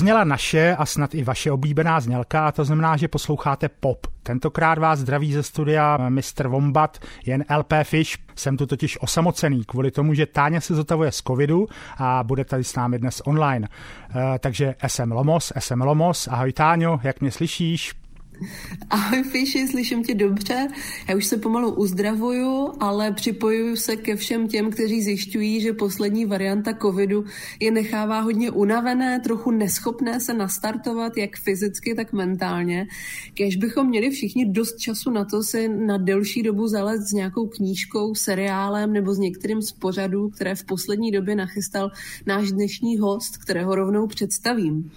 Dozněla naše a snad i vaše oblíbená znělka, a to znamená, že posloucháte pop. Tentokrát vás zdraví ze studia Mr. Wombat, jen LP Fish. Jsem tu totiž osamocený kvůli tomu, že Táně se zotavuje z covidu a bude tady s námi dnes online. Uh, takže SM Lomos, SM Lomos, ahoj Táňo, jak mě slyšíš? Ahoj Fiši, slyším tě dobře. Já už se pomalu uzdravuju, ale připojuju se ke všem těm, kteří zjišťují, že poslední varianta covidu je nechává hodně unavené, trochu neschopné se nastartovat, jak fyzicky, tak mentálně. Kež bychom měli všichni dost času na to si na delší dobu zalet s nějakou knížkou, seriálem nebo s některým z pořadů, které v poslední době nachystal náš dnešní host, kterého rovnou představím.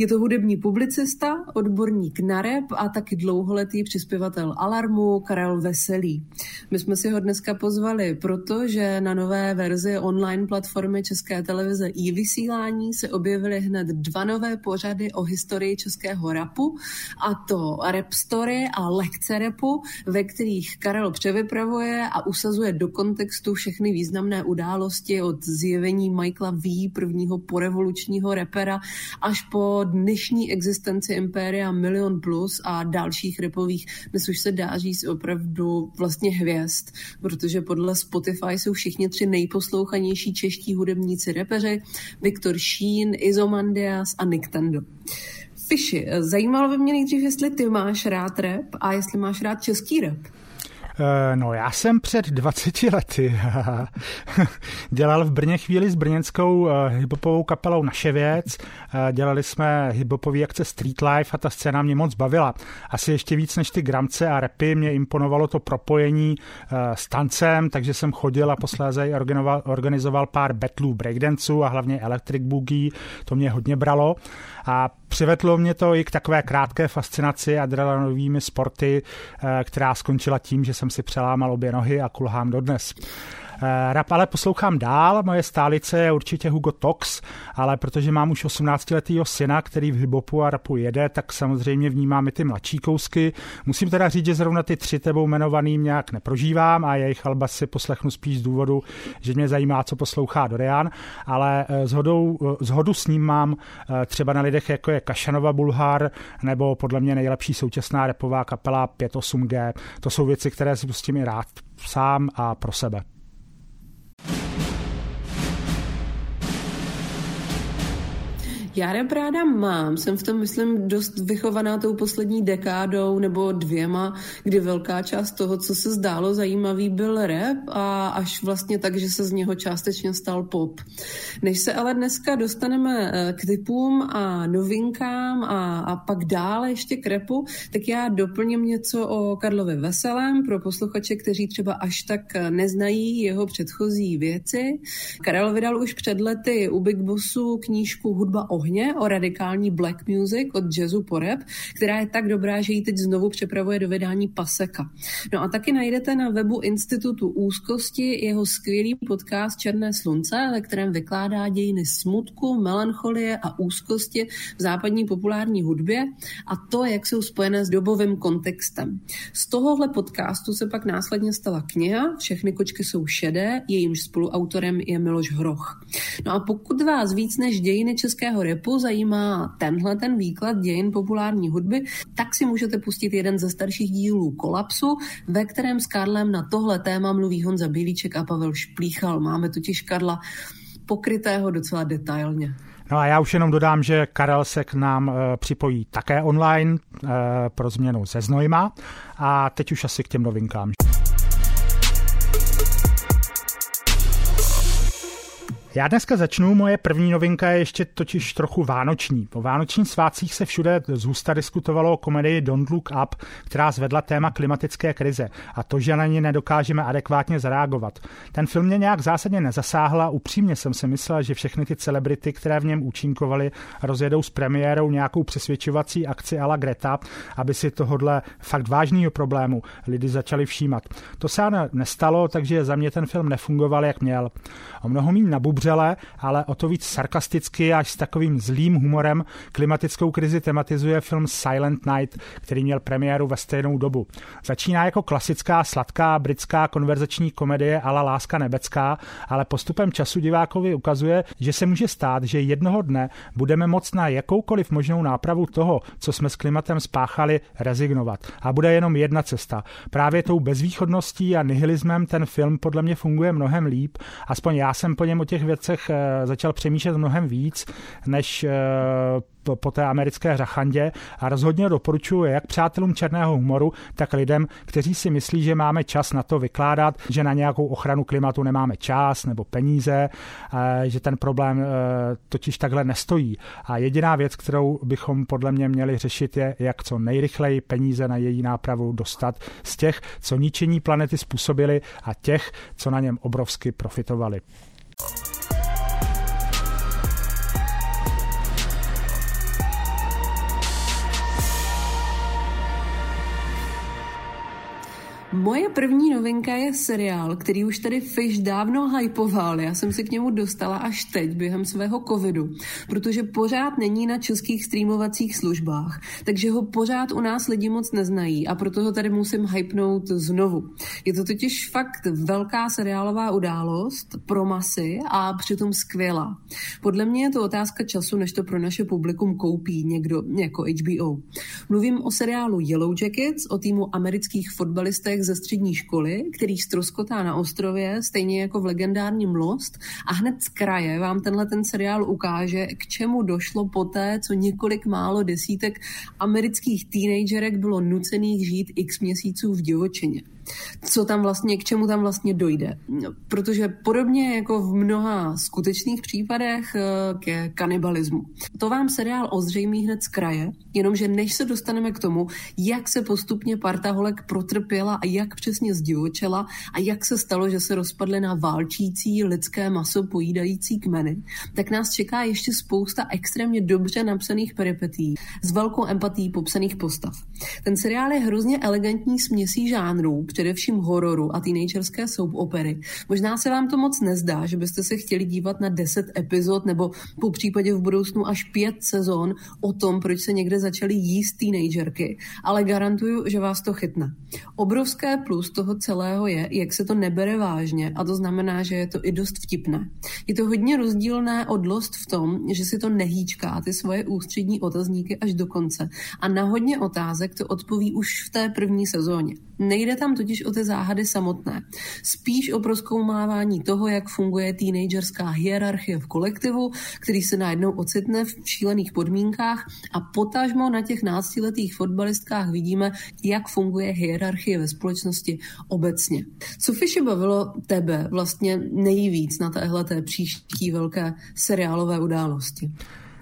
Je to hudební publicista, odborník na rap a taky dlouholetý přispěvatel Alarmu Karel Veselý. My jsme si ho dneska pozvali, protože na nové verzi online platformy České televize i vysílání se objevily hned dva nové pořady o historii českého rapu, a to Rap Story a Lekce rapu, ve kterých Karel převypravuje a usazuje do kontextu všechny významné události od zjevení Michaela V, prvního porevolučního repera, až po dnešní existenci Impéria Milion Plus a dalších repových, dnes už se dá říct opravdu vlastně hvězd, protože podle Spotify jsou všichni tři nejposlouchanější čeští hudebníci repeři, Viktor Sheen, Izomandias a Nick Tendo. Fiši, zajímalo by mě nejdřív, jestli ty máš rád rap a jestli máš rád český rap. Eh, no já jsem před 20 lety dělal v Brně chvíli s brněnskou eh, hiphopovou kapelou Naše věc. Eh, dělali jsme hiphopový akce Street Life a ta scéna mě moc bavila. Asi ještě víc než ty gramce a repy mě imponovalo to propojení s tancem, takže jsem chodil a posléze organizoval pár betlů breakdanceů a hlavně electric boogie. To mě hodně bralo. A přivedlo mě to i k takové krátké fascinaci adrenalinovými sporty, která skončila tím, že jsem si přelámal obě nohy a kulhám dodnes. Eh, rap ale poslouchám dál, moje stálice je určitě Hugo Tox, ale protože mám už 18-letýho syna, který v hibopu a rapu jede, tak samozřejmě vnímám i ty mladší kousky. Musím teda říct, že zrovna ty tři tebou jmenovaným nějak neprožívám a jejich alba si poslechnu spíš z důvodu, že mě zajímá, co poslouchá Dorian, ale zhodou, eh, zhodu s ním mám eh, třeba na lidech, jako je Kašanova Bulhar, nebo podle mě nejlepší současná repová kapela 58G. To jsou věci, které si pustím i rád sám a pro sebe. Já rap ráda mám, jsem v tom, myslím, dost vychovaná tou poslední dekádou nebo dvěma, kdy velká část toho, co se zdálo zajímavý, byl rap a až vlastně tak, že se z něho částečně stal pop. Než se ale dneska dostaneme eh, k typům a novinkám a, a pak dále ještě k rapu, tak já doplním něco o Karlovi Veselém pro posluchače, kteří třeba až tak neznají jeho předchozí věci. Karel vydal už před lety u Big Bossu knížku Hudba ohně ohně o radikální black music od jazzu po rap, která je tak dobrá, že ji teď znovu přepravuje do vydání Paseka. No a taky najdete na webu Institutu úzkosti jeho skvělý podcast Černé slunce, ve kterém vykládá dějiny smutku, melancholie a úzkosti v západní populární hudbě a to, jak jsou spojené s dobovým kontextem. Z tohohle podcastu se pak následně stala kniha Všechny kočky jsou šedé, jejímž spoluautorem je Miloš Hroch. No a pokud vás víc než dějiny českého repu zajímá tenhle ten výklad dějin populární hudby, tak si můžete pustit jeden ze starších dílů Kolapsu, ve kterém s Karlem na tohle téma mluví Honza Bílíček a Pavel Šplíchal. Máme totiž Karla pokrytého docela detailně. No a já už jenom dodám, že Karel se k nám e, připojí také online e, pro změnu ze Znojma a teď už asi k těm novinkám. Já dneska začnu, moje první novinka je ještě totiž trochu vánoční. Po vánočních svátcích se všude zůsta diskutovalo o komedii Don't Look Up, která zvedla téma klimatické krize a to, že na ně nedokážeme adekvátně zareagovat. Ten film mě nějak zásadně nezasáhla, upřímně jsem si myslel, že všechny ty celebrity, které v něm účinkovaly, rozjedou s premiérou nějakou přesvědčovací akci ala Greta, aby si tohodle fakt vážného problému lidi začali všímat. To se nestalo, takže za mě ten film nefungoval, jak měl. O mnoho méně zbouřele, ale o to víc sarkasticky až s takovým zlým humorem klimatickou krizi tematizuje film Silent Night, který měl premiéru ve stejnou dobu. Začíná jako klasická sladká britská konverzační komedie ala Láska nebecká, ale postupem času divákovi ukazuje, že se může stát, že jednoho dne budeme moct na jakoukoliv možnou nápravu toho, co jsme s klimatem spáchali, rezignovat. A bude jenom jedna cesta. Právě tou bezvýchodností a nihilismem ten film podle mě funguje mnohem líp. Aspoň já jsem po něm o těch věcech eh, začal přemýšlet mnohem víc, než eh, po té americké řachandě a rozhodně doporučuji jak přátelům černého humoru, tak lidem, kteří si myslí, že máme čas na to vykládat, že na nějakou ochranu klimatu nemáme čas nebo peníze, eh, že ten problém totiž takhle nestojí. A jediná věc, kterou bychom podle mě měli řešit, je, jak co nejrychleji peníze na její nápravu dostat z těch, co ničení planety způsobili a těch, co na něm obrovsky profitovali. Oh. Moje první novinka je seriál, který už tady Fish dávno hypoval. Já jsem se k němu dostala až teď, během svého covidu, protože pořád není na českých streamovacích službách, takže ho pořád u nás lidi moc neznají a proto ho tady musím hypnout znovu. Je to totiž fakt velká seriálová událost pro masy a přitom skvělá. Podle mě je to otázka času, než to pro naše publikum koupí někdo jako HBO. Mluvím o seriálu Yellow Jackets, o týmu amerických fotbalistech ze střední školy, který stroskotá na ostrově, stejně jako v legendárním Lost a hned z kraje vám tenhle ten seriál ukáže, k čemu došlo poté, co několik málo desítek amerických teenagerek bylo nucených žít x měsíců v divočině co tam vlastně, k čemu tam vlastně dojde. Protože podobně jako v mnoha skutečných případech eh, ke kanibalismu. To vám seriál ozřejmí hned z kraje, jenomže než se dostaneme k tomu, jak se postupně parta holek protrpěla a jak přesně zdivočela a jak se stalo, že se rozpadly na válčící lidské maso pojídající kmeny, tak nás čeká ještě spousta extrémně dobře napsaných peripetí s velkou empatí popsaných postav. Ten seriál je hrozně elegantní směsí žánrů, především hororu a teenagerské soap opery. Možná se vám to moc nezdá, že byste se chtěli dívat na 10 epizod nebo po případě v budoucnu až 5 sezon o tom, proč se někde začaly jíst teenagerky, ale garantuju, že vás to chytne. Obrovské plus toho celého je, jak se to nebere vážně a to znamená, že je to i dost vtipné. Je to hodně rozdílné od Lost v tom, že si to nehýčká ty svoje ústřední otazníky až do konce a na hodně otázek to odpoví už v té první sezóně. Nejde tam totiž o ty záhady samotné. Spíš o proskoumávání toho, jak funguje teenagerská hierarchie v kolektivu, který se najednou ocitne v šílených podmínkách a potažmo na těch náctiletých fotbalistkách vidíme, jak funguje hierarchie ve společnosti obecně. Co Fishy bavilo tebe vlastně nejvíc na téhle příští velké seriálové události?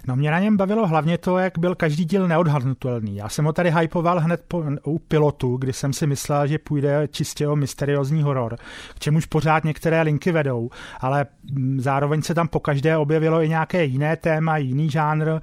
No mě na něm bavilo hlavně to, jak byl každý díl neodhadnutelný. Já jsem ho tady hypoval hned po, u pilotu, kdy jsem si myslel, že půjde čistě o mysteriózní horor, k čemuž pořád některé linky vedou, ale mm, zároveň se tam po každé objevilo i nějaké jiné téma, jiný žánr, e,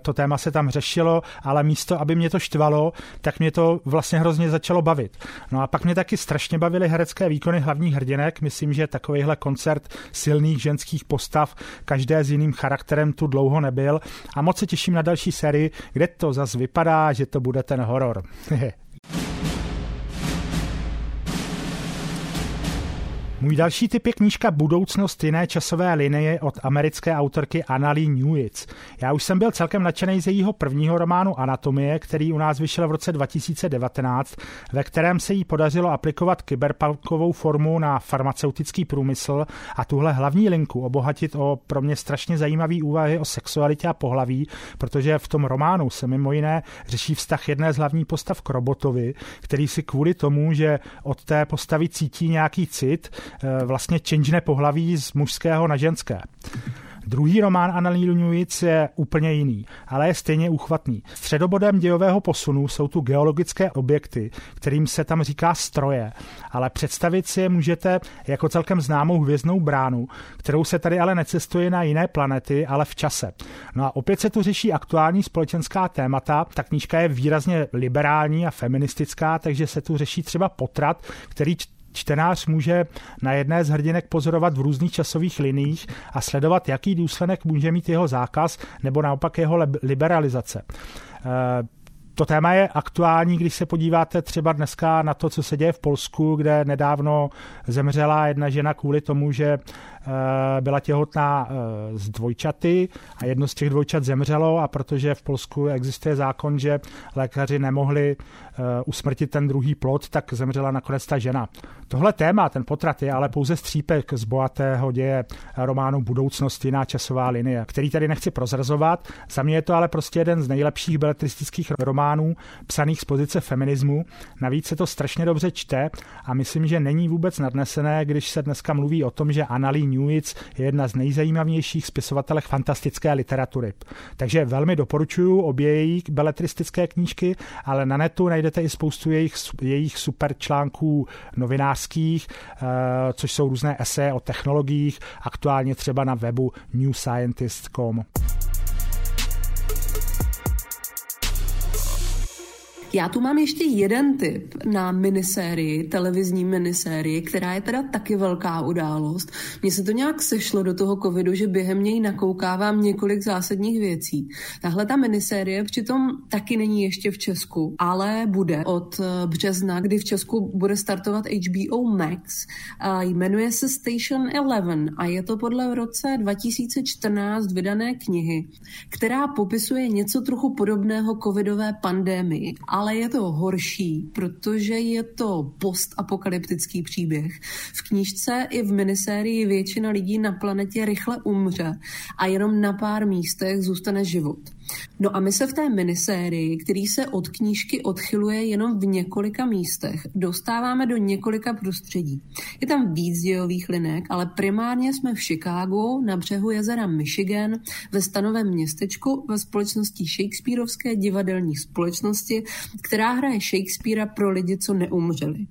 to téma se tam řešilo, ale místo, aby mě to štvalo, tak mě to vlastně hrozně začalo bavit. No a pak mě taky strašně bavily herecké výkony hlavních hrdinek, myslím, že takovýhle koncert silných ženských postav, každé s jiným charakterem tu dlouho nebyl byl a moc se těším na další sérii, kde to zase vypadá, že to bude ten horor. Můj další typ je knížka Budoucnost jiné časové linie od americké autorky Annalie Newitz. Já už jsem byl celkem nadšený z jejího prvního románu Anatomie, který u nás vyšel v roce 2019, ve kterém se jí podařilo aplikovat kyberpunkovou formu na farmaceutický průmysl a tuhle hlavní linku obohatit o pro mě strašně zajímavý úvahy o sexualitě a pohlaví, protože v tom románu se mimo jiné řeší vztah jedné z hlavních postav k robotovi, který si kvůli tomu, že od té postavy cítí nějaký cit, vlastně čenžne pohlaví z mužského na ženské. Druhý román Annalínu Newitz je úplně jiný, ale je stejně uchvatný. Středobodem dějového posunu jsou tu geologické objekty, kterým se tam říká stroje, ale představit si je můžete jako celkem známou hvězdnou bránu, kterou se tady ale necestuje na jiné planety, ale v čase. No a opět se tu řeší aktuální společenská témata. Ta knížka je výrazně liberální a feministická, takže se tu řeší třeba potrat, který čtenář může na jedné z hrdinek pozorovat v různých časových liních a sledovat, jaký důsledek může mít jeho zákaz nebo naopak jeho liberalizace. Eh, to téma je aktuální, když se podíváte třeba dneska na to, co se děje v Polsku, kde nedávno zemřela jedna žena kvůli tomu, že byla těhotná eh, z dvojčaty a jedno z těch dvojčat zemřelo a protože v Polsku existuje zákon, že lékaři nemohli eh, usmrtit ten druhý plod, tak zemřela nakonec ta žena. Tohle téma, ten potrat je ale pouze střípek z bohatého děje románu Budoucnost, jiná časová linie, který tady nechci prozrazovat. Za mě je to ale prostě jeden z nejlepších beletristických románů psaných z pozice feminismu. Navíc se to strašně dobře čte a myslím, že není vůbec nadnesené, když se dneska mluví o tom, že Annalí Newitz je jedna z nejzajímavějších spisovatelek fantastické literatury. Takže velmi doporučuji obě její beletristické knížky, ale na netu najdete i spoustu jejich, jejich super článků novinářských, eh, což jsou různé eseje o technologiích, aktuálně třeba na webu newscientist.com. Já tu mám ještě jeden tip na minisérii, televizní minisérii, která je teda taky velká událost. Mně se to nějak sešlo do toho covidu, že během něj nakoukávám několik zásadních věcí. Tahle ta minisérie přitom taky není ještě v Česku, ale bude od eh, března, kdy v Česku bude startovat HBO Max. A jmenuje se Station Eleven a je to podle roce 2014 vydané knihy, která popisuje něco trochu podobného covidové pandemii, ale je to horší, protože je to postapokalyptický příběh. V knížce i v minisérii většina lidí na planetě rychle umře a jenom na pár místech zůstane život. No a my se v té minisérii, který se od knížky odchyluje jenom v několika místech, dostáváme do několika prostředí. Je tam víc dějových linek, ale primárně jsme v Chicagu, na břehu jezera Michigan, ve stanovém městečku ve společnosti Shakespeareovské divadelní společnosti, která hraje Shakespearea pro lidi, co neumřeli.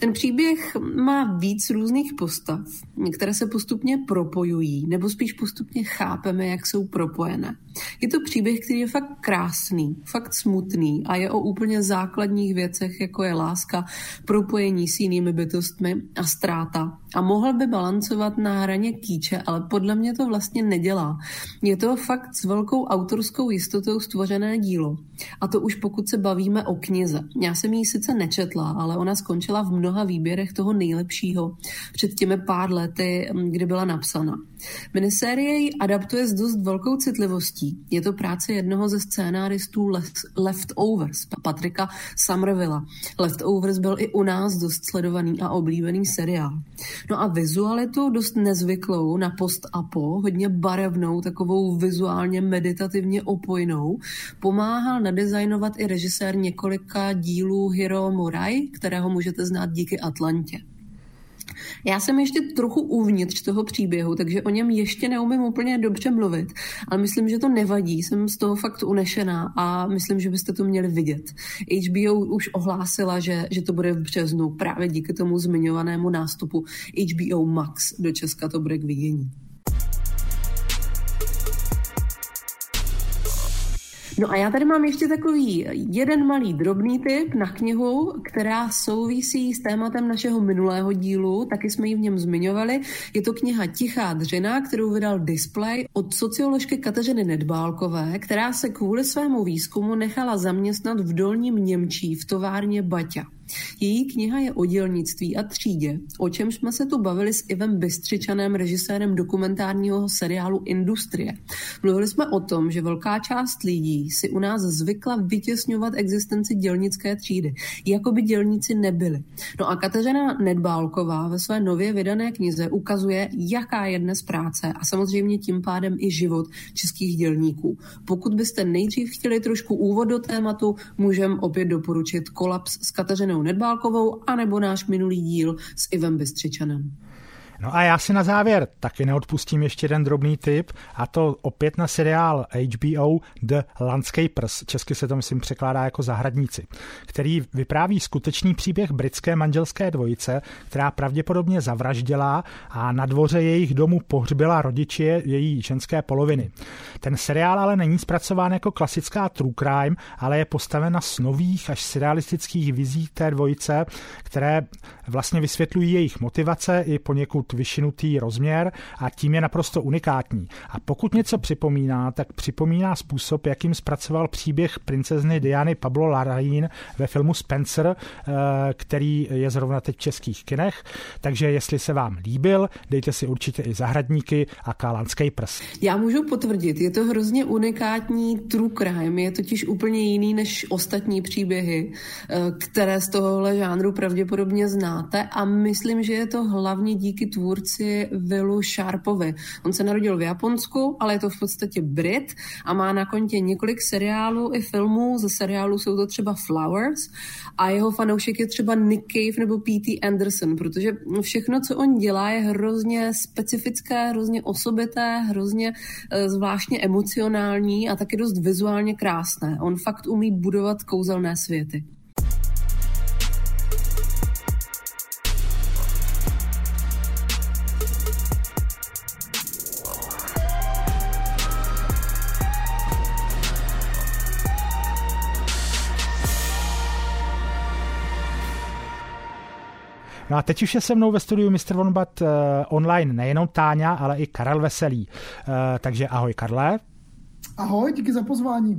Ten příběh má víc různých postav. Některé se postupně propojují, nebo spíš postupně chápeme, jak jsou propojené. Je to příběh, který je fakt krásný, fakt smutný a je o úplně základních věcech, jako je láska, propojení s jinými bytostmi a ztráta. A mohl by balancovat na hraně kýče, ale podle mě to vlastně nedělá. Je to fakt s velkou autorskou jistotou stvořené dílo. A to už pokud se bavíme o knize. Já jsem ji sice nečetla, ale ona skončila v mnoha výběrech toho nejlepšího před těmi pár lety, kdy byla napsána. Minisérie ji adaptuje s dost velkou citlivostí. Je to práce jednoho ze scénáristů Leftovers, Patrika Somervilla. Leftovers byl i u nás dost sledovaný a oblíbený seriál. No a vizualitu dost nezvyklou na post-apo, hodně barevnou, takovou vizuálně meditativně opojnou, pomáhal nadizajnovat i režisér několika dílů Hiro Murai, kterého můžete znát díky Atlantě. Já jsem ještě trochu uvnitř toho příběhu, takže o něm ještě neumím úplně dobře mluvit, ale myslím, že to nevadí. Jsem z toho fakt unešená a myslím, že byste to měli vidět. HBO už ohlásila, že, že to bude v březnu právě díky tomu zmiňovanému nástupu HBO Max do Česka to bude k vidění. No a já tady mám ještě takový jeden malý drobný tip na knihu, která souvisí s tématem našeho minulého dílu, taky jsme ji v něm zmiňovali. Je to kniha Tichá dřina, kterou vydal Display od socioložky Kateřiny Nedbálkové, která se kvůli svému výzkumu nechala zaměstnat v Dolním Němčí v továrně Baťa. Její kniha je o dělnictví a třídě, o čem jsme se tu bavili s Ivem Bystřičanem, režisérem dokumentárního seriálu Industrie. Mluvili jsme o tom, že velká část lidí si u nás zvykla vytěsňovat existenci dělnické třídy, jako by dělníci nebyli. No a Kateřina Nedbálková ve své nově vydané knize ukazuje, jaká je dnes práce a samozřejmě tím pádem i život českých dělníků. Pokud byste nejdřív chtěli trošku úvod do tématu, můžem opět doporučit Kolaps s Kateřinou Janou Nedbálkovou, anebo náš minulý díl s Ivem Bystřičanem. No a já si na závěr taky neodpustím ještě jeden drobný tip a to opět na seriál HBO The Landscapers, česky se to myslím překládá jako zahradníci, který vypráví skutečný příběh britské manželské dvojice, která pravděpodobně zavraždila a na dvoře jejich domu pohřbila rodiče její ženské poloviny. Ten seriál ale není zpracován jako klasická true crime, ale je postaven na snových až surrealistických vizích té dvojice, které vlastně vysvětlují jejich motivace i poněkud vyšinutý rozměr a tím je naprosto unikátní. A pokud něco připomíná, tak připomíná způsob, jakým zpracoval příběh princezny Diany Pablo Larraín ve filmu Spencer, eh, který je zrovna teď v českých kinech. Takže jestli se vám líbil, dejte si určitě i zahradníky a kálanský prs. Já můžu potvrdit, je to hrozně unikátní true crime, je totiž úplně jiný než ostatní příběhy, eh, které z tohohle žánru pravděpodobně znáte a myslím, že je to hlavně díky tvůrci Willu Sharpovi. On se narodil v Japonsku, ale je to v podstatě Brit a má na kontě několik seriálů i filmů. Ze seriálu jsou to třeba Flowers a jeho fanoušek je třeba Nick Cave nebo P.T. Anderson, protože všechno, co on dělá, je hrozně specifické, hrozně osobité, hrozně eh, zvláštně emocionální a taky dost vizuálně krásné. On fakt umí budovat kouzelné světy. No a teď už je se mnou ve studiu Mr. Vonbat uh, online nejenom Táňa, ale i Karel Veselý. Uh, takže ahoj Karle. Ahoj, díky za pozvání.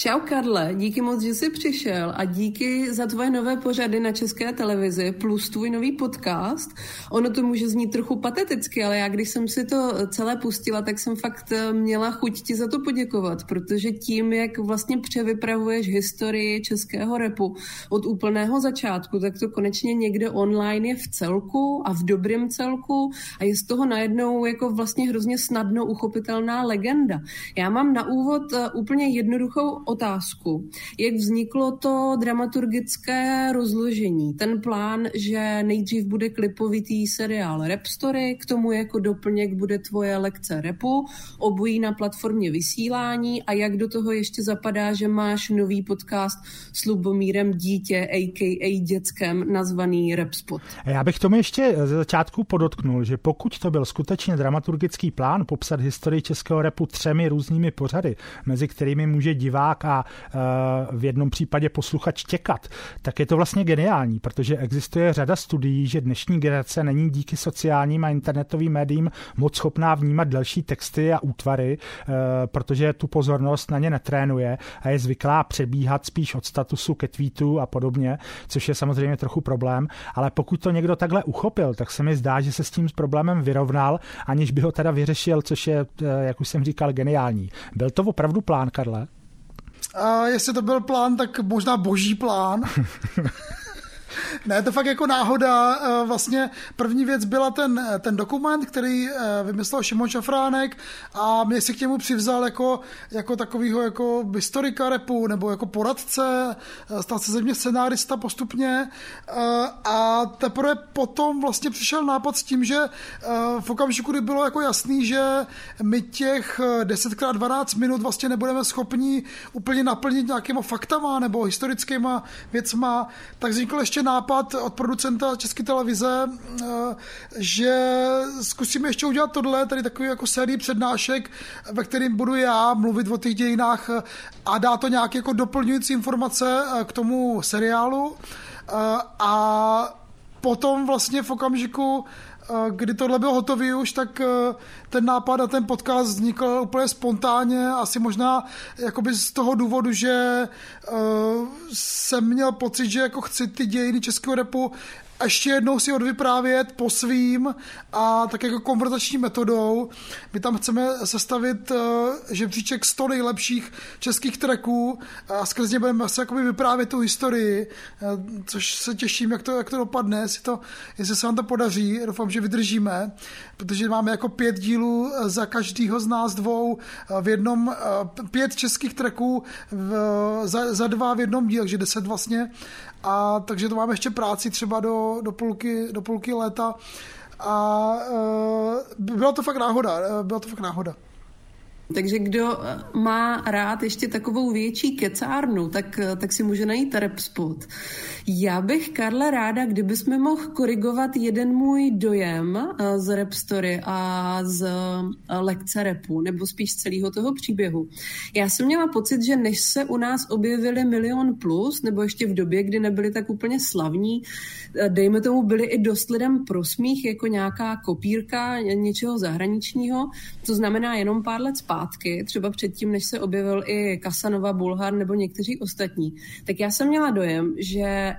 Čau Karle, díky moc, že jsi přišel a díky za tvoje nové pořady na České televizi plus tvůj nový podcast. Ono to může znít trochu pateticky, ale já když jsem si to celé pustila, tak jsem fakt eh, měla chuť ti za to poděkovat, protože tím, jak vlastně převypravuješ historii českého repu od úplného začátku, tak to konečně někde online je v celku a v dobrém celku a je z toho najednou jako vlastně hrozně snadno uchopitelná legenda. Já mám na úvod eh, úplně jednoduchou otázku. Jak vzniklo to dramaturgické rozložení? Ten plán, že nejdřív bude klipovitý seriál Rap Story, k tomu jako doplněk bude tvoje lekce repu, obojí na platformě vysílání a jak do toho ještě zapadá, že máš nový podcast s Lubomírem Dítě, a.k.a. dětskem, nazvaný Spot. Já bych tomu ještě ze začátku podotknul, že pokud to byl skutečně dramaturgický plán popsat historii českého repu třemi různými pořady, mezi kterými může divák a eh, v jednom případě posluchač těkat, tak je to vlastně geniální, protože existuje řada studií, že dnešní generace není díky sociálním a internetovým médiím moc schopná vnímat další texty a útvary, eh, protože tu pozornost na ně netrénuje a je zvyklá přebíhat spíš od statusu ke tweetu a podobně, což je samozřejmě trochu problém, ale pokud to někdo takhle uchopil, tak se mi zdá, že se s tím problémem vyrovnal, aniž by ho teda vyřešil, což je, eh, jak už jsem říkal, geniální. Byl to opravdu plán, Karle? A jestli to byl plán, tak možná boží plán. ne, to fakt jako náhoda. Eh, vlastně první věc byla ten, ten dokument, který eh, vymyslel Šimon Šafránek a mě si k němu přivzal jako, jako takovýho jako historika repu nebo jako poradce, eh, stal se ze mě scenárista postupně a teprve potom vlastně přišel nápad s tím, že v okamžiku, kdy bylo jako jasný, že my těch 10x12 minut vlastně nebudeme schopni úplně naplnit nějakýma faktama nebo historickýma věcma, tak vznikl ještě nápad od producenta České televize, eh, že zkusíme ještě udělat tohle, tady takový jako sérii přednášek, ve kterým budu já mluvit o těch dějinách eh, a dá to nějaké jako doplňující informace eh, k tomu seriálu. A potom vlastně v okamžiku, kdy tohle bylo hotové už, tak ten nápad a ten podcast vznikl úplně spontánně, asi možná jakoby z toho důvodu, že jsem měl pocit, že jako chci ty dějiny českého repu ještě jednou si odvyprávět po svým a tak jako konverzační metodou. My tam chceme sestavit uh, žebříček 100 nejlepších českých tracků a skrz ně budeme se jakoby vyprávět tu historii, uh, což se těším, jak to, jak to dopadne, jestli, to, jestli se vám to podaří. Doufám, že vydržíme, protože máme jako pět dílů za každýho z nás dvou v jednom, pět českých tracků v, za, za dva v jednom díle, takže deset vlastně a takže to máme ještě práci třeba do, do, půlky, do půlky léta a uh, byla to fakt náhoda, byla to fakt náhoda. Takže kdo eh, má rád ještě takovou větší kecárnu, tak, eh, tak si může najít rap spot. Já bych, Karle, ráda, kdybys mi mohl korigovat jeden můj dojem eh, z rap story a z lekce repu, nebo spíš celého toho příběhu. Já jsem měla pocit, že než se u nás objevili Milion Plus, nebo ještě v době, kdy nebyli tak úplně slavní, dejme tomu, byli i dost lidem prosmích, jako nějaká kopírka něčeho zahraničního, to znamená jenom pár let zpátky zpátky, třeba předtím, než se objevil i Kasanova, Bulhar nebo někteří ostatní, tak já jsem měla dojem, že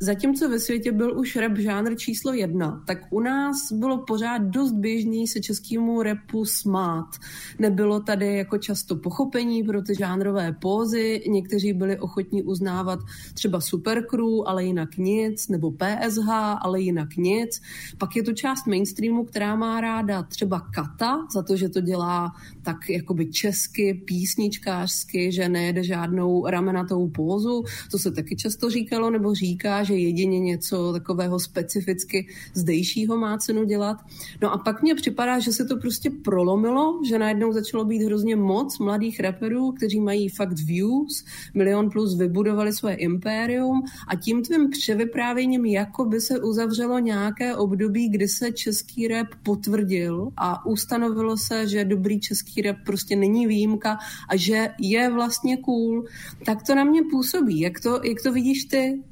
Zatímco ve světě byl už rap žánr číslo jedna, tak u nás bylo pořád dost běžný se českému repu smát. Nebylo tady jako často pochopení pro ty žánrové pózy, někteří byli ochotní uznávat třeba Supercrew, ale jinak nic, nebo PSH, ale jinak nic. Pak je tu část mainstreamu, která má ráda třeba Kata, za to, že to dělá tak jakoby česky, písničkářsky, že nejede žádnou ramenatou pózu. To se taky často říkalo nebo říká, že jedině něco takového specificky zdejšího má cenu dělat. No a pak mně připadá, že se to prostě prolomilo, že najednou začalo být hrozně moc mladých rapperů, kteří mají fakt views, milion plus vybudovali svoje impérium a tím tvým převyprávěním jako by se uzavřelo nějaké období, kdy se český rap potvrdil a ustanovilo se, že dobrý český rap prostě není výjimka a že je vlastně cool. Tak to na mě působí. Jak to, jak to vidíš ty?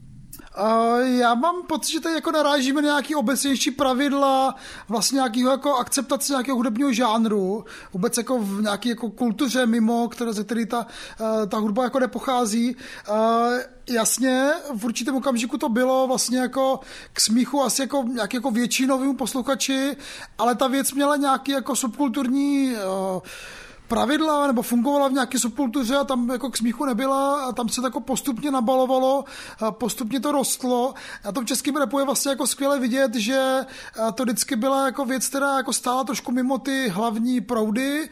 Já mám pocit, že tady jako narážíme na nějaký obecnější pravidla, vlastně nějakého jako akceptace nějakého hudebního žánru, vůbec jako v nějaké jako kultuře mimo, které, ze které ta, uh, ta hudba jako nepochází. Uh, jasně, v určitém okamžiku to bylo vlastně jako k smíchu asi jako nějaký jako většinovým posluchači, ale ta věc měla nějaký jako subkulturní uh, pravidla nebo fungovala v nějaké subkultuře a tam jako k smíchu nebyla a tam se to jako postupně nabalovalo, postupně to rostlo. A tom českém repu je vlastně jako skvěle vidět, že to vždycky byla jako věc, která jako stála trošku mimo ty hlavní proudy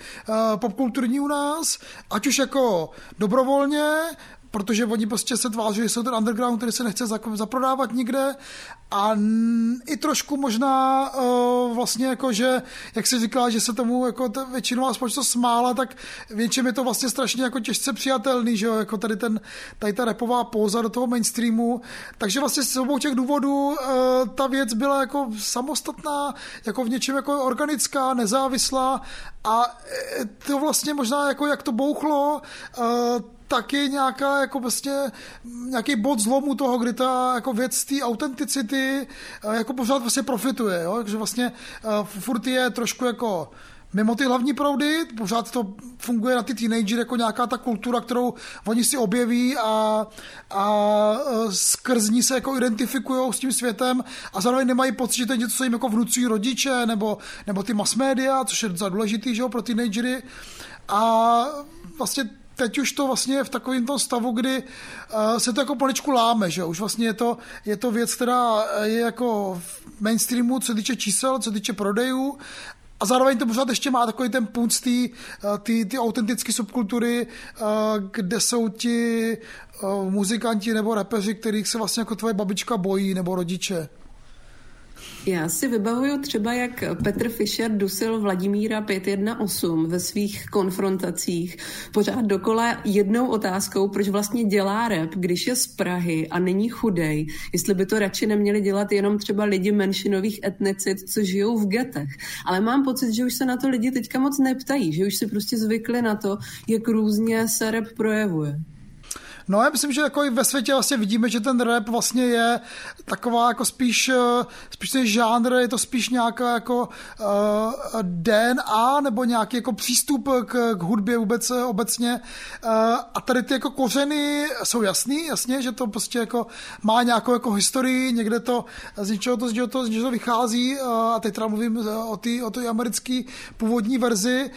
popkulturní u nás, ať už jako dobrovolně, protože oni prostě se tváří, že jsou ten underground, který se nechce zaprodávat nikde a i trošku možná uh, vlastně jako, že jak se říkala, že se tomu jako ta většinová společnost smála, tak větším je to vlastně strašně jako těžce přijatelný, že jo, jako tady ten, tady ta repová póza do toho mainstreamu, takže vlastně z obou těch důvodů uh, ta věc byla jako samostatná, jako v něčem jako organická, nezávislá a eh, to vlastně možná jako jak to bouchlo, uh, taky nějaká jako vlastně nějaký bod zlomu toho, kdy ta jako věc té autenticity eh, jako pořád vlastně profituje, jo? takže vlastně uh, furt je trošku jako mimo ty hlavní proudy, pořád to funguje na ty teenagery jako nějaká ta kultura, kterou oni si objeví a, a eh, skrz ní se jako identifikují s tím světem a zároveň nemají pocit, že to je něco, co jim jako vnucují rodiče nebo, nebo ty mass media, což je za důležitý že jo, pro teenagery. A vlastně teď už to vlastně je v takovém tom stavu, kdy uh, se to jako polečku láme, že už vlastně je to, je to věc, která je jako v mainstreamu, co týče čísel, co týče prodejů a zároveň to pořád ještě má takový ten punc ty, eh, ty, ty autentické subkultury, eh, kde jsou ti muzikanti nebo repeři, kterých se vlastně jako tvoje babička bojí nebo rodiče. Já si vybavuju třeba, jak Petr Fischer dusil Vladimíra 518 ve svých konfrontacích pořád dokola jednou otázkou, proč vlastně dělá rap, když je z Prahy a není chudej. Jestli by to radši neměli dělat jenom třeba lidi menšinových etnicit, co žijou v getech. Ale mám pocit, že už se na to lidi teďka moc neptají, že už si prostě zvykli na to, jak různě se rap projevuje. No já myslím, že jako i ve světě vlastně vidíme, že ten rap vlastně je taková jako spíš, eh, spíš ten žánr, je to spíš nějaká jako uh, eh, DNA nebo nějaký jako přístup k, k hudbě vůbec eh, obecně. Uh, a tady ty jako kořeny jsou jasný, jasně, že to prostě jako má nějakou jako historii, někde to z něčeho to, z něčeho to, z něčeho to vychází uh, a teď teda mluvím o té o americké původní verzi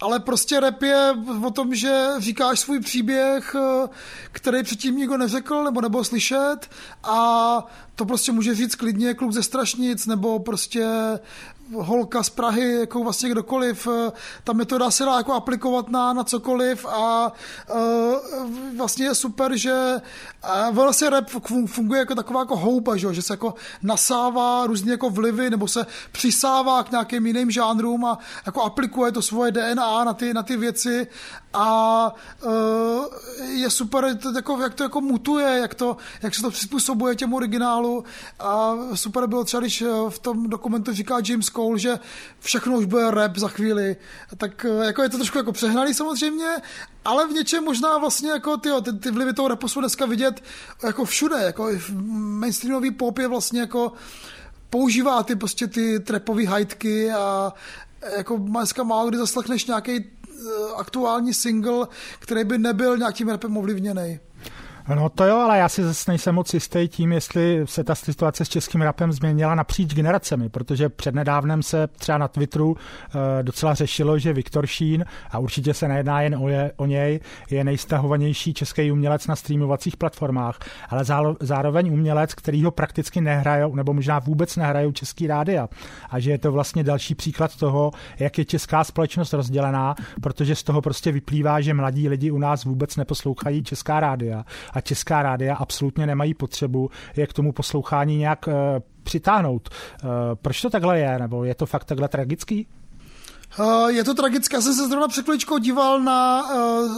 ale prostě rap je o tom, že říkáš svůj příběh, eh, který předtím nikdo neřekl nebo nebo slyšet a to prostě může říct klidně kluk ze Strašnic nebo prostě holka z Prahy, jako vlastně kdokoliv, ta metoda se dá jako aplikovat na, na cokoliv a vlastně je super, že vlastně rap funguje jako taková jako houba, že, že se jako nasává různě jako vlivy nebo se přisává k nějakým jiným žánrům a jako aplikuje to svoje DNA na ty, na ty věci a uh, je super, jako, jak to jako mutuje, jak, to, jak se to přizpůsobuje těm originálu. A super bylo třeba, když v tom dokumentu říká James Cole, že všechno už bude rap za chvíli, tak jako je to trošku jako přehnaný samozřejmě, ale v něčem možná vlastně jako tyjo, ty, ty vlivy toho rapu jsou dneska vidět jako všude, jako mainstreamový pop je vlastně jako používá ty prostě ty trapové hajtky a jako dneska málo kdy zaslechneš nějaký eh, aktuální single, který by nebyl nějakým rapem ovlivněný. No to jo, ale já si zase nejsem moc jistý tím, jestli se ta situace s českým rapem změnila napříč generacemi, protože přednedávnem se třeba na Twitteru uh, docela řešilo, že Viktor Šín, a určitě se nejedná jen o, je, o něj, je nejstahovanější český umělec na streamovacích platformách, ale zároveň umělec, který ho prakticky nehrajou, nebo možná vůbec nehrajou český rádia. A že je to vlastně další příklad toho, jak je česká společnost rozdělená, protože z toho prostě vyplývá, že mladí lidi u nás vůbec neposlouchají česká rádia a česká rádia absolutně nemají potřebu je k tomu poslouchání nějak uh, přitáhnout. Uh, proč to takhle je? Nebo je to fakt takhle tragický? Eh, je to tragické. Já jsem se zrovna před chviličkou díval na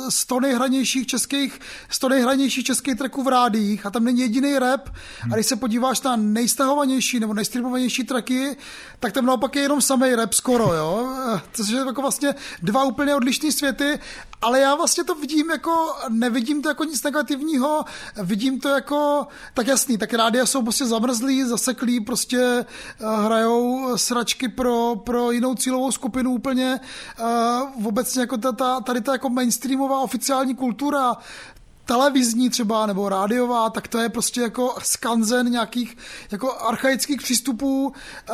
100 nejhranějších českých, 100 nejhranějších českých tracků v rádích a tam není jediný rap. Hmm. A když se podíváš na nejstahovanější nebo nejstreamovanější tracky, tak tam naopak je jenom samý rap skoro, jo. Což je jako vlastně dva úplně odlišné světy ale já vlastně to vidím jako, nevidím to jako nic negativního, vidím to jako, tak jasný, tak rádia jsou prostě zamrzlí, zaseklí, prostě eh, hrajou sračky pro, pro jinou cílovou skupinu úplně, uh, obecně jako ta, ta, tady ta jako mainstreamová oficiální kultura, televizní třeba nebo rádiová, tak to je prostě jako skanzen nějakých jako archaických přístupů. Eh,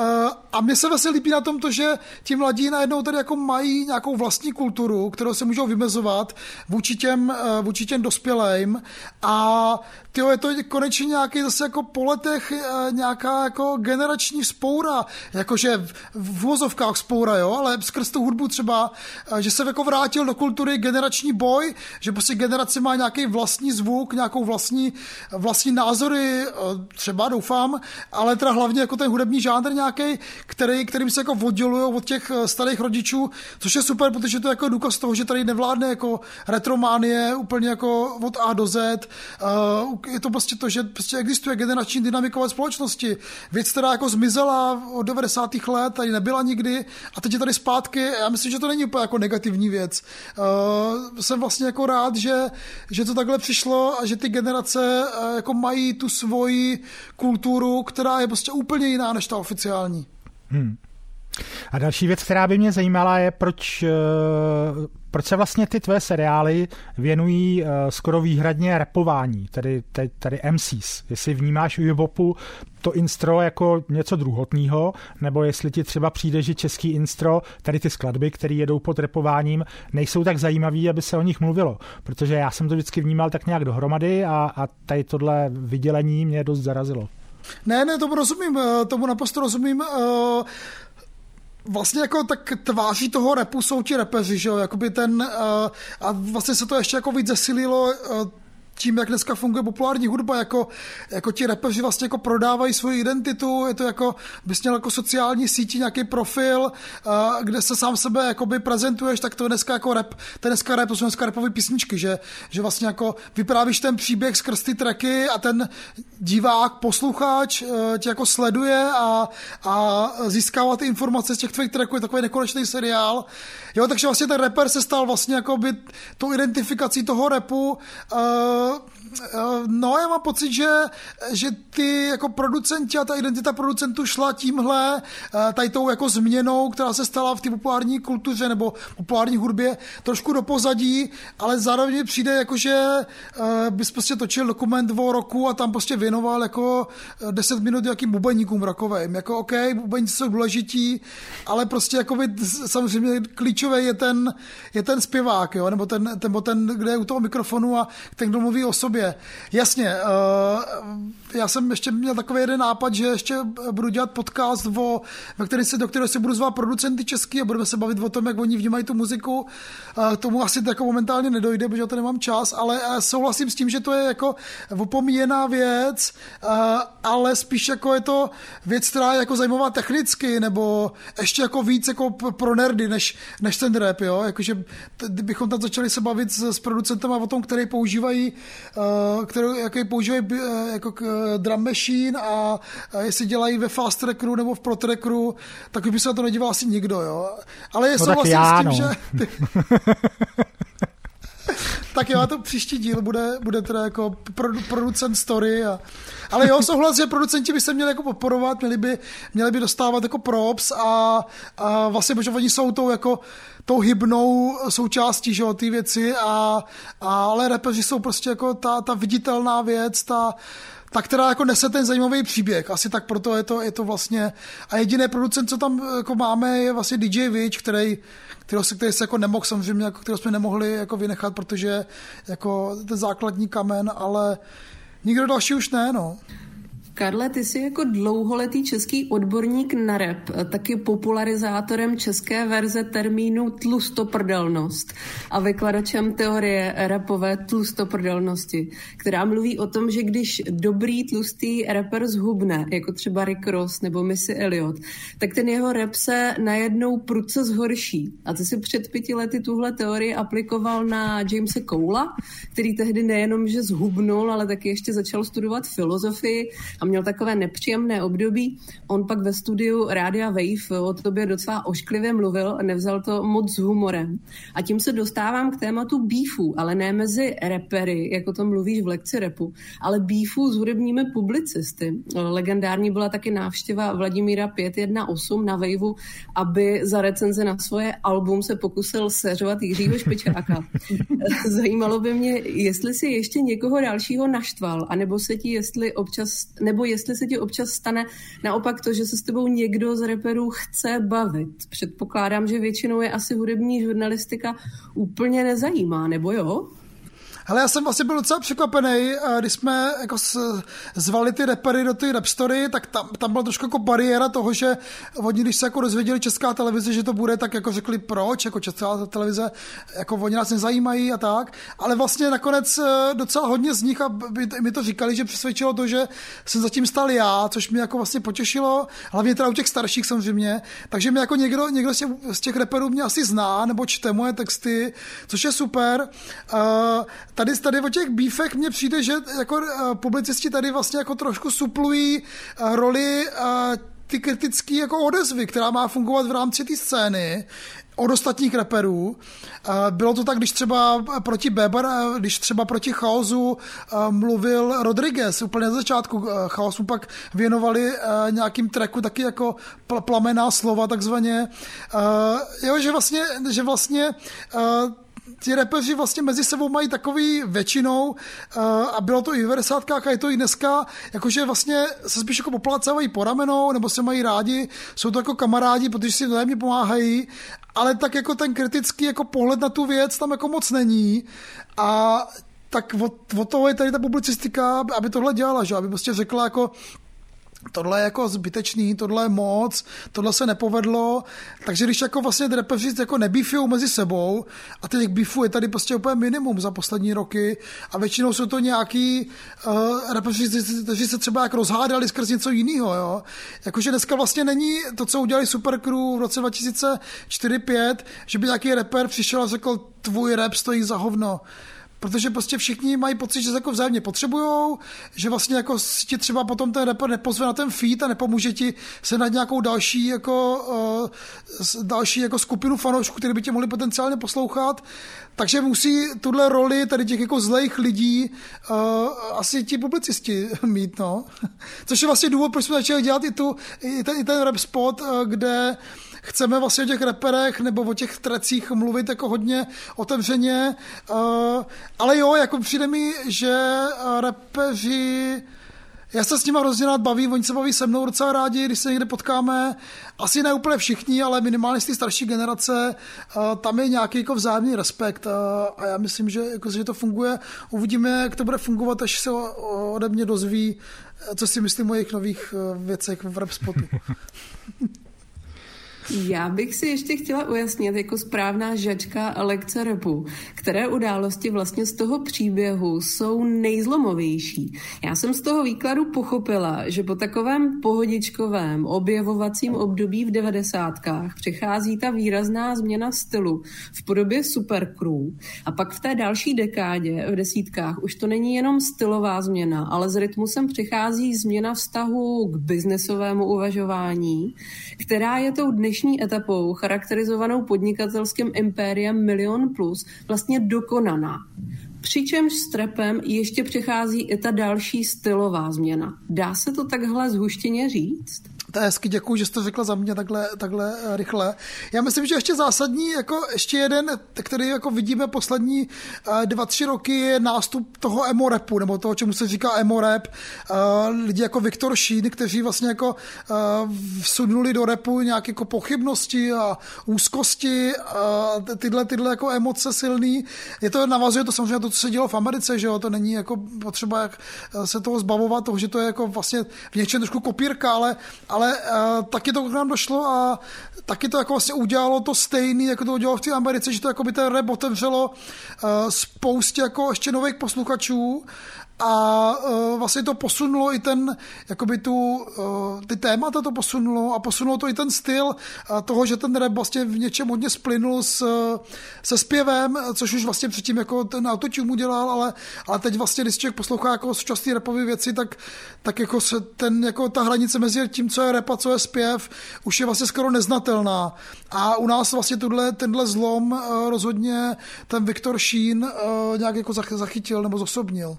a mně se vlastně líbí na tom to, že ti mladí najednou tady jako mají nějakou vlastní kulturu, kterou se můžou vymezovat vůči těm, eh, vůči těm dospělým a tyjo, je to konečně nějaký zase jako po letech eh, nějaká jako generační spoura, jakože v, vozovkách spoura, jo, ale skrz tu hudbu třeba, že se jako vrátil do kultury generační boj, že prostě generace má nějaký vlastní zvuk, nějakou vlastní, vlastní názory, eh, třeba doufám, ale teda hlavně jako ten hudební žánr nějaký, který, kterým se jako oddělují od těch eh, starých rodičů, což je super, protože to je jako důkaz toho, že tady nevládne jako retrománie úplně jako od A do Z. Eh, je to prostě to, že prostě existuje generační dynamika ve společnosti. Věc, která jako zmizela od 90. let, tady nebyla nikdy a teď je tady zpátky. Já myslím, že to není úplně jako negativní věc. Jsem vlastně jako rád, že, že to tak takhle přišlo a že ty generace eh, jako mají tu svoji kulturu, která je prostě úplně jiná než ta oficiální. Hmm. A další věc, která by mě zajímala, je, proč, eh, proč se vlastně ty tvé seriály věnují eh, skoro výhradně repování, tedy tady, tady MCs. Jestli vnímáš u hip to instro jako něco druhotného, nebo jestli ti třeba přijde, že český instro, tady ty skladby, které jedou pod repováním, nejsou tak zajímavý, aby se o nich mluvilo. Protože já jsem to vždycky vnímal tak nějak dohromady a, a tady tohle vydělení mě dost zarazilo. Ne, ne, tomu rozumím, eh, tomu naprosto rozumím vlastně jako tak tváří toho repu jsou ti repeři, že jo, jakoby ten, uh, a vlastně se to ještě jako víc zesililo uh, tím, jak dneska funguje populární hudba, jako, jako ti repeři vlastně jako prodávají svoji identitu, je to jako, bys měl jako sociální síti, nějaký profil, kde se sám sebe jakoby prezentuješ, tak to je dneska jako rap, to je dneska rap, to jsou dneska rapové písničky, že, že vlastně jako vyprávíš ten příběh skrz ty tracky a ten divák, posluchač uh, tě jako sleduje a, a získává ty informace z těch tvých tracků, je takový nekonečný seriál. Jo, takže vlastně ten rapper se stal vlastně jako by tou identifikací toho repu uh, yo No, já mám pocit, že, že ty jako producenti a ta identita producentů šla tímhle, eh, tady tou jako změnou, která se stala v té populární kultuře nebo populární hudbě trošku do pozadí, ale zároveň přijde jako, že eh, bys prostě točil dokument o roku a tam prostě věnoval jako 10 eh, minut jakým bubeníkům rakovým. Jako OK, bubeníci jsou důležití, ale prostě jako by, samozřejmě klíčový je ten, je ten zpěvák, jo? nebo ten, ten, ten, kde je u toho mikrofonu a ten, kdo mluví o sobě. Jasně, já jsem ještě měl takový jeden nápad, že ještě budu dělat podcast, o, ve který se, do kterého se budu zvát producenty český a budeme se bavit o tom, jak oni vnímají tu muziku. K tomu asi jako momentálně nedojde, protože to nemám čas, ale souhlasím s tím, že to je jako opomíjená věc, ale spíš jako je to věc, která je jako zajímavá technicky, nebo ještě jako víc jako pro nerdy, než, než ten rap, jo? Jakože bychom tam začali se bavit s, s producentem o tom, který používají, uh, který, jaký používají uh, jako uh, drum machine a jestli dělají ve fast trackeru nebo v pro trackeru, tak by se na to nedíval asi nikdo, jo. Ale je no vlastně s tím, no. že... Ty... tak jo, to příští díl bude, bude teda jako produ, producent story. A, ale jo, souhlas, že producenti by se měli jako podporovat, měli by, měli by dostávat jako props a, a vlastně, protože oni jsou tou jako tou hybnou součástí, že jo, ty věci a, a ale repeři jsou prostě jako ta, ta viditelná věc, ta, ta, která jako nese ten zajímavý příběh. Asi tak proto je to, je to vlastně... A jediný producent, co tam jako máme, je vlastně DJ Witch, který kterého se, který se jako nemohl samozřejmě, jako, kterého jsme nemohli jako vynechat, protože jako ten základní kamen, ale nikdo další už ne, no. Karle, ty jsi jako dlouholetý český odborník na rap, taky popularizátorem české verze termínu tlustoprdelnost a vykladačem teorie rapové tlustoprdelnosti, která mluví o tom, že když dobrý tlustý rapper zhubne, jako třeba Rick Ross nebo Missy Elliott, tak ten jeho rap se najednou prudce zhorší. A ty si před pěti lety tuhle teorii aplikoval na Jamesa Cola, který tehdy nejenom, že zhubnul, ale taky ještě začal studovat filozofii a měl takové nepříjemné období. On pak ve studiu Rádia Wave o tobě docela ošklivě mluvil a nevzal to moc s humorem. A tím se dostávám k tématu beefu, ale ne mezi repery, jako to mluvíš v lekci repu, ale beefu s hudebními publicisty. Legendární byla taky návštěva Vladimíra 518 na Waveu, aby za recenze na svoje album se pokusil seřovat Jiřího Špičáka. Zajímalo by mě, jestli si ještě někoho dalšího naštval, anebo se ti jestli občas, nebo nebo jestli se ti občas stane naopak to, že se s tebou někdo z reperů chce bavit. Předpokládám, že většinou je asi hudební žurnalistika úplně nezajímá, nebo jo? Ale já jsem vlastně byl docela překvapený, když jsme jako zvali ty repery do ty story, tak tam, tam byla trošku jako bariéra toho, že oni, když se jako dozvěděli česká televize, že to bude, tak jako řekli proč, jako česká televize, jako oni nás nezajímají a tak, ale vlastně nakonec e, docela hodně z nich a mi to říkali, že přesvědčilo to, že jsem zatím stal já, což mě jako vlastně potěšilo, hlavně teda u těch starších samozřejmě, takže mě jako někdo, někdo z těch reperů mě asi zná, nebo čte moje texty, což je super. Uh, tady, tady o těch bífech mně přijde, že jako uh, publicisti tady vlastně jako trošku suplují uh, roli uh, ty kritické jako odezvy, která má fungovat v rámci té scény od ostatních reperů. Bylo to tak, když třeba proti Beber, když třeba proti Chaosu mluvil Rodriguez úplně na začátku. Chaosu pak věnovali nějakým tracku taky jako plamená slova takzvaně. Jo, že vlastně, že vlastně ti repeři vlastně mezi sebou mají takový většinou uh, a bylo to i v 90. a je to i dneska, jakože vlastně se spíš jako poplácávají po ramenou nebo se mají rádi, jsou to jako kamarádi, protože si vzájemně pomáhají, ale tak jako ten kritický jako pohled na tu věc tam jako moc není a tak od, od toho je tady ta publicistika, aby tohle dělala, že aby prostě řekla jako tohle je jako zbytečný, tohle je moc, tohle se nepovedlo, takže když jako vlastně repeři jako nebífujou mezi sebou a těch bífů je tady prostě úplně minimum za poslední roky a většinou jsou to nějaký uh, repeři, kteří se třeba jak rozhádali skrz něco jiného, jo. Jakože dneska vlastně není to, co udělali Supercrew v roce 2004-2005, že by nějaký reper přišel a řekl, tvůj rap stojí za hovno protože prostě všichni mají pocit, že se jako vzájemně potřebujou, že vlastně jako ti třeba potom ten rapper nepozve na ten feed a nepomůže ti se na nějakou další jako, uh, další jako skupinu fanoušků, který by tě mohli potenciálně poslouchat, takže musí tuhle roli tady těch jako zlejch lidí uh, asi ti publicisti mít, no. Což je vlastně důvod, proč jsme začali dělat i, tu, i ten, i ten rap spot, uh, kde chceme vlastně o těch reperech nebo o těch trecích mluvit jako hodně otevřeně, uh, ale jo, jako přijde mi, že repeři Já se s nimi hrozně rád bavím, oni se baví se mnou docela rádi, když se někde potkáme. Asi ne úplně všichni, ale minimálně z té starší generace. Tam je nějaký jako vzájemný respekt a já myslím, že, jako, že to funguje. Uvidíme, jak to bude fungovat, až se ode mě dozví, co si myslím o jejich nových věcech v rap spotu. Já bych si ještě chtěla ujasnit jako správná žačka lekce repu, které události vlastně z toho příběhu jsou nejzlomovější. Já jsem z toho výkladu pochopila, že po takovém pohodičkovém objevovacím období v devadesátkách přichází ta výrazná změna stylu v podobě supercrew a pak v té další dekádě v desítkách už to není jenom stylová změna, ale s rytmusem přichází změna vztahu k biznesovému uvažování, která je tou dnešní dnešní etapou, charakterizovanou podnikatelským impériem Milion Plus, vlastně dokonaná. Přičemž s trepem ještě přechází i ta další stylová změna. Dá se to takhle zhuštěně říct? To je hezky, děkuji, že jste to řekla za mě takhle, takhle eh, rychle. Já myslím, že ještě zásadní, jako ještě jeden, který jako vidíme poslední uh, dva, tři roky, je nástup toho emo rapu, nebo toho, čemu se říká emo rap. Uh, lidi jako Viktor Šín, kteří vlastně jako vsunuli do rapu nějaké jako pochybnosti a úzkosti, uh, tyhle, tyhle jako emoce silný. Je to, navazuje to samozřejmě to, co se dělo v Americe, že jo, to není jako potřeba jak se toho zbavovat, toho, že to je jako vlastně v něčem trošku kopírka, ale, ale ale uh, taky to k nám došlo a taky to jako vlastně udělalo to stejný, jako to udělalo v té Americe, že to jako by ten rap otevřelo uh, spoustě jako ještě nových posluchačů a uh, vlastně to posunulo i ten, jakoby tu, uh, ty témata to posunulo a posunulo to i ten styl uh, toho, že ten rap vlastně v něčem hodně splynul s, se zpěvem, což už vlastně předtím jako ten autotune udělal, ale, ale teď vlastně, když člověk poslouchá jako současné rapové věci, tak, tak jako se ten, jako ta hranice mezi tím, co je rap a co je zpěv, už je vlastně skoro neznatelná. A u nás vlastně tuhle, tenhle zlom uh, rozhodně ten Viktor Sheen uh, nějak jako zachytil nebo zosobnil.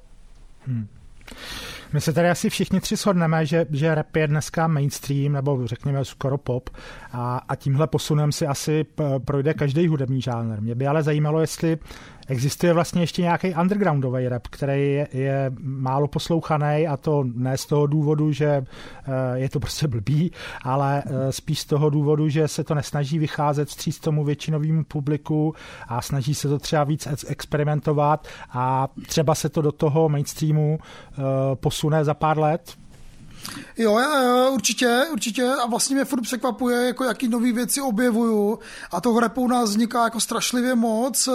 Hmm. My se tady asi všichni tři shodneme, že, že rap je dneska mainstream, nebo řekněme skoro pop a, a tímhle posunem si asi projde každý hudební žánr. Mě by ale zajímalo, jestli Existuje vlastně ještě nějaký undergroundový rap, který je, je málo poslouchaný a to ne z toho důvodu, že eh, je to prostě blbý, ale eh, spíš z toho důvodu, že se to nesnaží vycházet vstříc tomu většinovému publiku a snaží se to třeba víc experimentovat a třeba se to do toho mainstreamu eh, posune za pár let, Jo, určitě, určitě a vlastně mě furt překvapuje, jako jaký nové věci objevuju a toho repu nás vzniká jako strašlivě moc.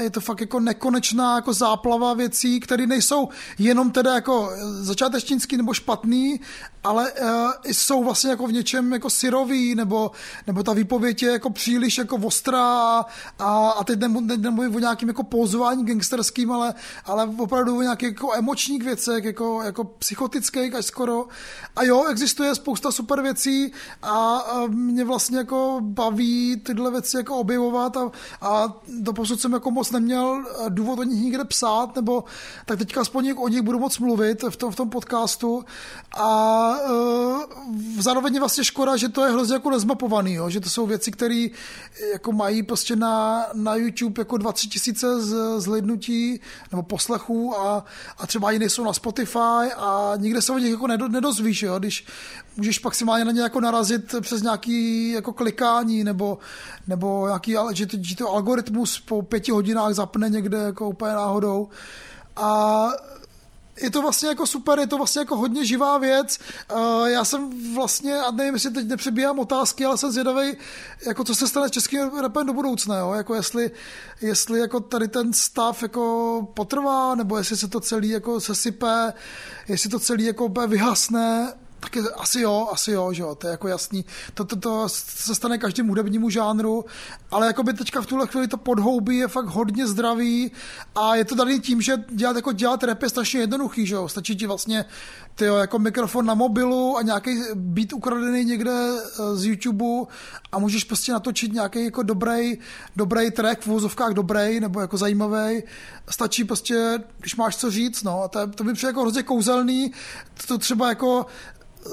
Je to fakt jako nekonečná jako záplava věcí, které nejsou jenom teda jako začátečnický nebo špatný, ale uh, jsou vlastně jako v něčem jako syrový, nebo, nebo ta výpověď je jako příliš jako ostrá a, a teď nemluvím o nějakým jako pozování gangsterským, ale, ale opravdu o nějakých jako emočních věcech, jako, jako psychotických až skoro. A jo, existuje spousta super věcí a, a mě vlastně jako baví tyhle věci jako objevovat a, a doposud jsem jako moc neměl důvod o nich nikde psát, nebo tak teďka aspoň o nich budu moc mluvit v tom, v tom podcastu a uh, zároveň je vlastně škoda, že to je hrozně jako nezmapovaný, jo? že to jsou věci, které jako mají prostě na, na YouTube jako 20 tisíce z, zhlednutí nebo poslechů a, a třeba ani nejsou na Spotify a nikde se o nich jako nedozvíš, jo? když můžeš maximálně na ně jako narazit přes nějaký jako klikání nebo, nebo nějaký, že to, že to algoritmus po pěti hodinách zapne někde jako úplně náhodou. A je to vlastně jako super, je to vlastně jako hodně živá věc. Já jsem vlastně, a nevím, jestli teď nepřebíhám otázky, ale jsem zvědavý, jako co se stane s českým rapem do budoucna, jo? Jako jestli, jestli jako tady ten stav jako potrvá, nebo jestli se to celý jako sesype, jestli to celý jako vyhasne, tak je, asi jo, asi jo, že jo, to je jako jasný. To, to, to se stane každému hudebnímu žánru, ale jako by teďka v tuhle chvíli to podhoubí je fakt hodně zdravý a je to tady tím, že dělat, jako dělat rap je strašně jednoduchý, že jo, stačí ti vlastně tyjo, jako mikrofon na mobilu a nějaký být ukradený někde eh, z YouTube a můžeš prostě natočit nějaký jako dobrý, dobrý track, v vozovkách dobrý nebo jako zajímavý. Stačí prostě, když máš co říct, no, a to, to mi přijde jako hrozně kouzelný, to třeba jako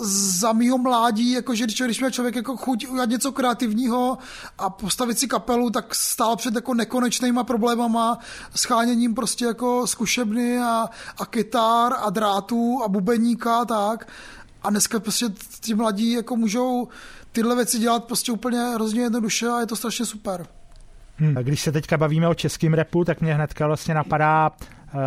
za mýho mládí, jakože když, když měl člověk jako chuť udělat něco kreativního a postavit si kapelu, tak stál před jako nekonečnýma problémama, scháněním prostě jako zkušebny a, a kytar a drátů a bubeníka a tak. A dneska prostě ti mladí jako můžou tyhle věci dělat prostě úplně hrozně jednoduše a je to strašně super. Hmm. Když se teďka bavíme o českém repu, tak mě hnedka vlastně napadá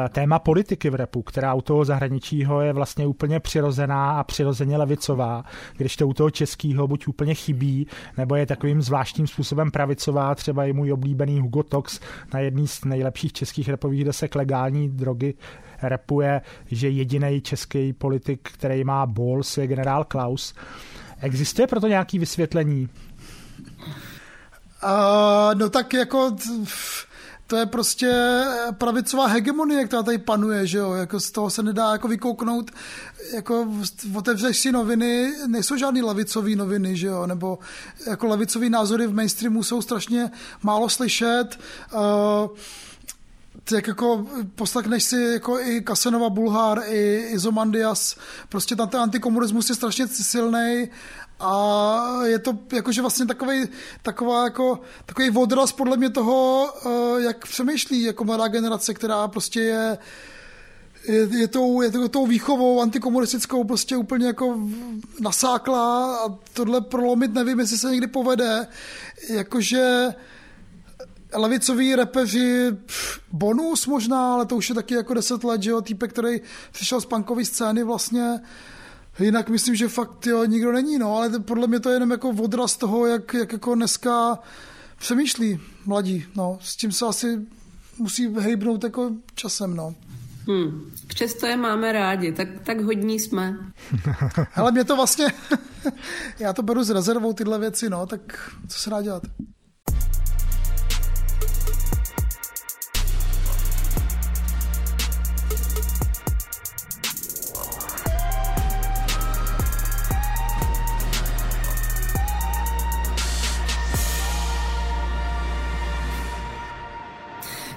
téma politiky v repu, která u toho zahraničího je vlastně úplně přirozená a přirozeně levicová, když to u toho českého buď úplně chybí, nebo je takovým zvláštním způsobem pravicová, třeba i můj oblíbený Hugo Tox na jedný z nejlepších českých repových desek legální drogy repuje, že jediný český politik, který má balls, je generál Klaus. Existuje proto nějaký vysvětlení? Uh, no tak jako to je prostě pravicová hegemonie, která tady panuje, že jo, jako z toho se nedá jako vykouknout, jako otevřeš si noviny, nejsou žádný levicové noviny, že jo, nebo jako levicové názory v mainstreamu jsou strašně málo slyšet, uh, jak jako poslechneš si jako i Kasenova Bulhár, i Izomandias, prostě tam ten antikomunismus je strašně silný a je to jakože vlastně takový, taková jako, takový odraz podle mě toho, eh, jak přemýšlí jako mladá generace, která prostě je je, je, tou, je tou výchovou antikomunistickou prostě úplně jako nasáklá a tohle prolomit nevím, jestli se někdy povede. Jakože levicoví repeři, bonus možná, ale to už je taky jako deset let, že jo, týpek, který přišel z punkové scény vlastně, Jinak myslím, že fakt jo, nikdo není, no, ale podle mě to je jenom jako odraz toho, jak, jak jako dneska přemýšlí mladí, no, s tím se asi musí hejbnout jako časem, no. Hmm. Přesto je máme rádi, tak, tak hodní jsme. Ale mě to vlastně, já to beru s rezervou tyhle věci, no, tak co se dá dělat?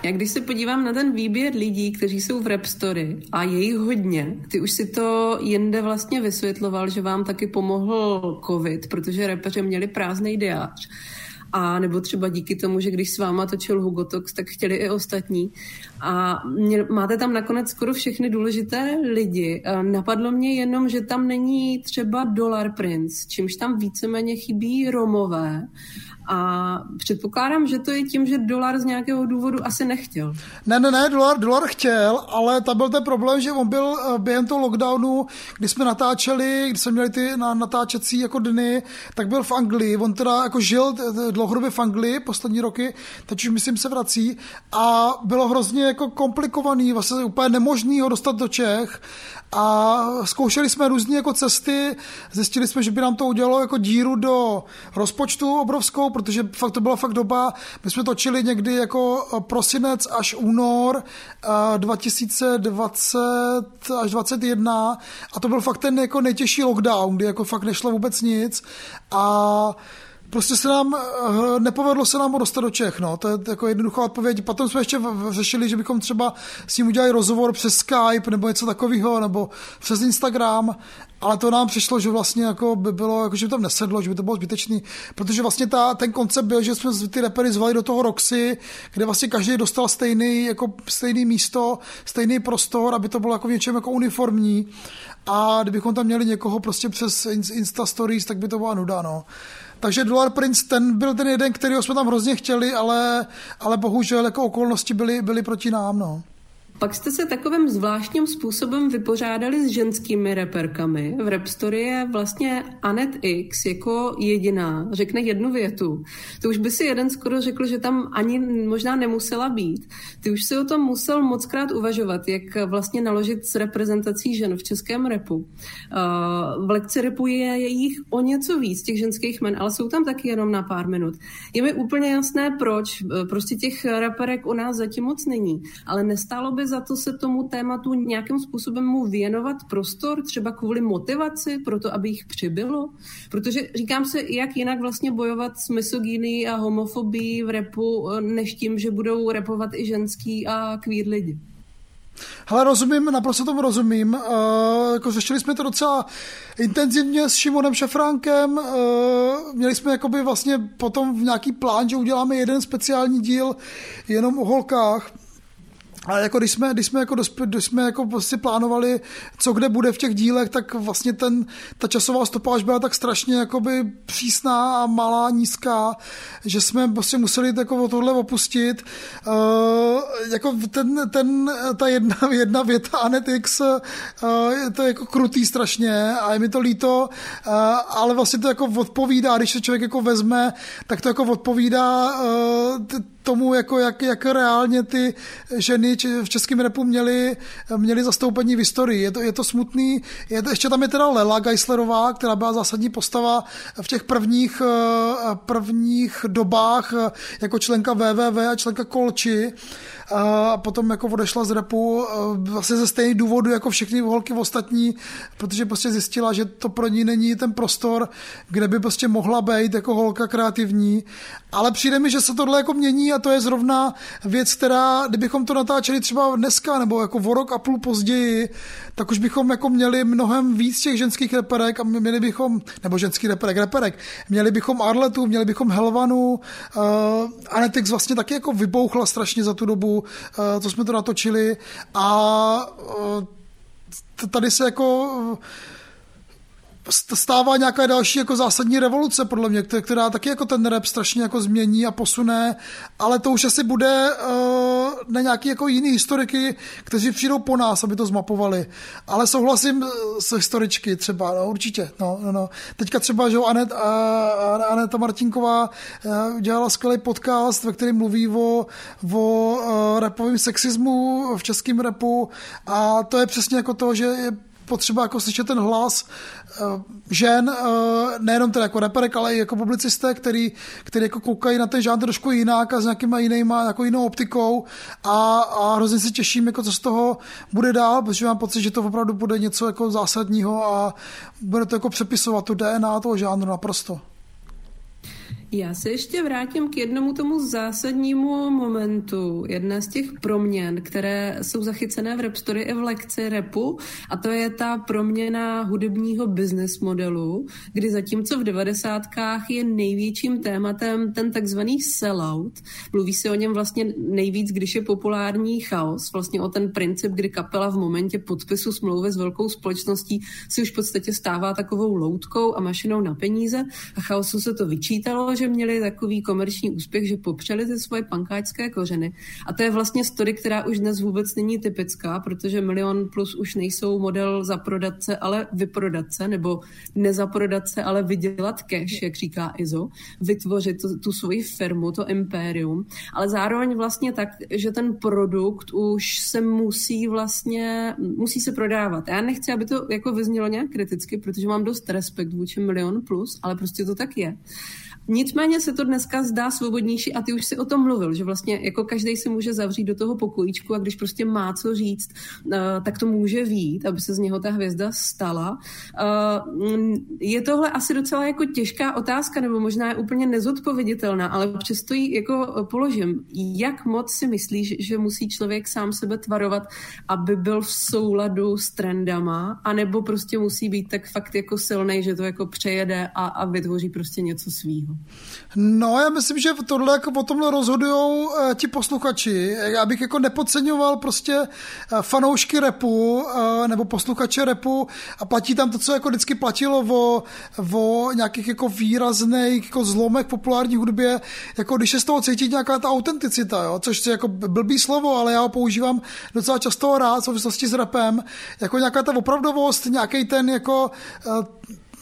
Já když se podívám na ten výběr lidí, kteří jsou v Rap Story a je jich hodně, ty už si to jinde vlastně vysvětloval, že vám taky pomohl covid, protože repeři měli prázdný diář a nebo třeba díky tomu, že když s váma točil Hugotox, tak chtěli i ostatní. A mě, máte tam nakonec skoro všechny důležité lidi. Napadlo mě jenom, že tam není třeba Dollar Prince, čímž tam víceméně chybí Romové a předpokládám, že to je tím, že dolar z nějakého důvodu asi nechtěl. Ne, ne, ne, dolar, dolar chtěl, ale tam byl ten problém, že on byl eh, během toho lockdownu, kdy jsme natáčeli, kdy jsme měli ty na, natáčecí jako dny, tak byl v Anglii. On teda jako žil dlouhodobě v Anglii poslední roky, teď už myslím se vrací a bylo hrozně jako komplikovaný, vlastně úplně nemožný ho dostat do Čech a zkoušeli jsme různé jako cesty, zjistili jsme, že by nám to udělalo jako díru do rozpočtu obrovskou, protože fakt to byla fakt doba, my jsme točili někdy jako prosinec až únor 2020 až 2021 a to byl fakt ten jako nejtěžší lockdown, kdy jako fakt nešlo vůbec nic a prostě se nám, eh, nepovedlo se nám ho dostat do Čech, no. to je jako jednoduchá odpověď. Potom jsme ještě řešili, že bychom třeba s ním udělali rozhovor přes Skype nebo něco takového, nebo přes Instagram, ale to nám přišlo, že vlastně jako by bylo, jako že by tam nesedlo, že by to bylo zbytečný, protože vlastně ta, ten koncept byl, že jsme ty repery zvali do toho Roxy, kde vlastně každý dostal stejný, jako stejný místo, stejný prostor, aby to bylo jako v něčem jako uniformní a kdybychom tam měli někoho prostě přes Insta Stories, tak by to byla nuda, no. Takže Dollar Prince, ten byl ten jeden, který jsme tam hrozně chtěli, ale, ale bohužel jako okolnosti byly, byly proti nám. No. Pak jste se takovým zvláštním způsobem vypořádali s ženskými reperkami. V Rap Story je vlastně Anet X jako jediná. Řekne jednu větu. To už by si jeden skoro řekl, že tam ani možná nemusela být. Ty už si o tom musel moc krát uvažovat, jak vlastně naložit s reprezentací žen v českém repu. V lekci repu je jich o něco víc, těch ženských men, ale jsou tam taky jenom na pár minut. Je mi úplně jasné, proč. Prostě těch reperek u nás zatím moc není. Ale nestálo by za to se tomu tématu nějakým způsobem mu věnovat prostor, třeba kvůli motivaci, pro to, aby jich přibylo? Protože říkám se, jak jinak vlastně bojovat s misogyní a homofobií v repu, než tím, že budou repovat i ženský a queer lidi. Hele, rozumím, naprosto tomu rozumím. Uh, jako řešili jsme to docela intenzivně s Šimonem Šafránkem. Uh, měli jsme jakoby vlastně potom v nějaký plán, že uděláme jeden speciální díl jenom o holkách. Ale jako když jsme, když jsme, jako, dospě, když jsme jako prostě plánovali, co kde bude v těch dílech, tak vlastně ten, ta časová stopáž byla tak strašně jakoby přísná a malá, nízká, že jsme prostě museli jako tohle opustit. Uh, jako ten, ten, ta jedna, jedna věta Anetix, uh, to je jako krutý strašně a je mi to líto, uh, ale vlastně to jako odpovídá, když se člověk jako vezme, tak to jako odpovídá uh, tomu, jako jak, jak reálně ty ženy v českém repu měly, měly zastoupení v historii. Je to, je to smutný. Je to, ještě tam je teda Lela Geislerová, která byla zásadní postava v těch prvních, eh, prvních dobách eh, jako členka VVV a členka Kolči a potom jako odešla z repu vlastně ze stejných důvodů jako všechny holky ostatní, protože prostě zjistila, že to pro ní není ten prostor, kde by prostě mohla být jako holka kreativní. Ale přijde mi, že se tohle jako mění a to je zrovna věc, která, kdybychom to natáčeli třeba dneska nebo jako o rok a půl později, tak už bychom jako měli mnohem víc těch ženských reperek a měli bychom, nebo ženský reperek, reperek, měli bychom Arletu, měli bychom Helvanu, uh, Anetix vlastně taky jako vybouchla strašně za tu dobu, uh, co jsme to natočili a uh, tady se jako stává nějaká další jako zásadní revoluce, podle mě, která taky jako ten rap strašně jako změní a posune, ale to už asi bude uh, na nějaký jako jiný historiky, kteří přijdou po nás, aby to zmapovali. Ale souhlasím s historičky třeba, no, určitě. No, no, no. Teďka třeba, že Anet, uh, Aneta Martinková uh, dělala skvělý podcast, ve kterém mluví o, o uh, rapovém sexismu v českém repu a to je přesně jako to, že je potřeba jako slyšet ten hlas uh, žen, uh, nejenom teda jako reperek, ale i jako publicisté, který, který jako koukají na ten žánr trošku jinak a s nějakýma jinýma, jako jinou optikou a, a hrozně si těším, jako co z toho bude dál, protože mám pocit, že to opravdu bude něco jako zásadního a bude to jako přepisovat tu DNA toho žánru naprosto. Já se ještě vrátím k jednomu tomu zásadnímu momentu, jedné z těch proměn, které jsou zachycené v Rapstory i v lekci repu, a to je ta proměna hudebního business modelu, kdy zatímco v devadesátkách je největším tématem ten takzvaný sellout, mluví se o něm vlastně nejvíc, když je populární chaos, vlastně o ten princip, kdy kapela v momentě podpisu smlouvy s velkou společností si už v podstatě stává takovou loutkou a mašinou na peníze a chaosu se to vyčítalo, že že měli takový komerční úspěch, že popřeli ty svoje pankáčské kořeny. A to je vlastně story, která už dnes vůbec není typická, protože Milion Plus už nejsou model za prodatce, ale vyprodatce, nebo nezaprodatce, ale vydělat cash, jak říká Izo, vytvořit tu, tu svoji firmu, to impérium, ale zároveň vlastně tak, že ten produkt už se musí vlastně, musí se prodávat. Já nechci, aby to jako vyznělo nějak kriticky, protože mám dost respekt vůči Milion Plus, ale prostě to tak je. Nicméně se to dneska zdá svobodnější a ty už si o tom mluvil, že vlastně jako každý se může zavřít do toho pokojíčku a když prostě má co říct, eh, tak to může vít, aby se z něho ta hvězda stala. Eh, je tohle asi docela jako těžká otázka, nebo možná je úplně nezodpověditelná, ale přesto ji jako položím. Jak moc si myslíš, že musí člověk sám sebe tvarovat, aby byl v souladu s trendama, anebo prostě musí být tak fakt jako silný, že to jako přejede a, a vytvoří prostě něco svýho? No, já myslím, že tohle jako o tomhle rozhodují uh, ti posluchači. Já bych jako nepodceňoval prostě uh, fanoušky repu uh, nebo posluchače repu a platí tam to, co jako vždycky platilo o, o nějakých jako výrazných jako zlomech populární hudbě, jako když je z toho cítit nějaká ta autenticita, jo? což je jako blbý slovo, ale já ho používám docela často rád v souvislosti s repem, jako nějaká ta opravdovost, nějaký ten jako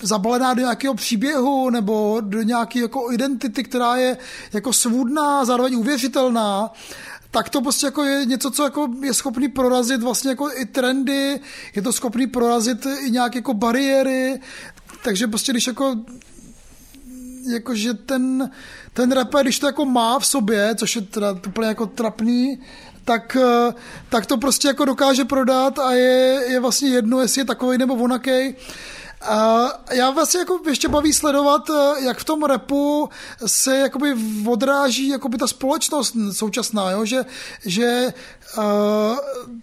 zabalená do nějakého příběhu nebo do nějaké jako identity, která je jako svůdná, zároveň uvěřitelná, tak to prostě jako je něco, co jako je schopný prorazit vlastně jako i trendy, je to schopný prorazit i nějaké jako bariéry, takže prostě když jako jakože ten, ten rapper, když to jako má v sobě, což je teda úplně jako trapný, tak, tak to prostě jako dokáže prodat a je, je vlastně jedno, jestli je takový nebo onakej. Já vlastně jako ještě baví sledovat, eh, jak v tom repu se jakoby odráží jakoby ta společnost současná, jo? Že, že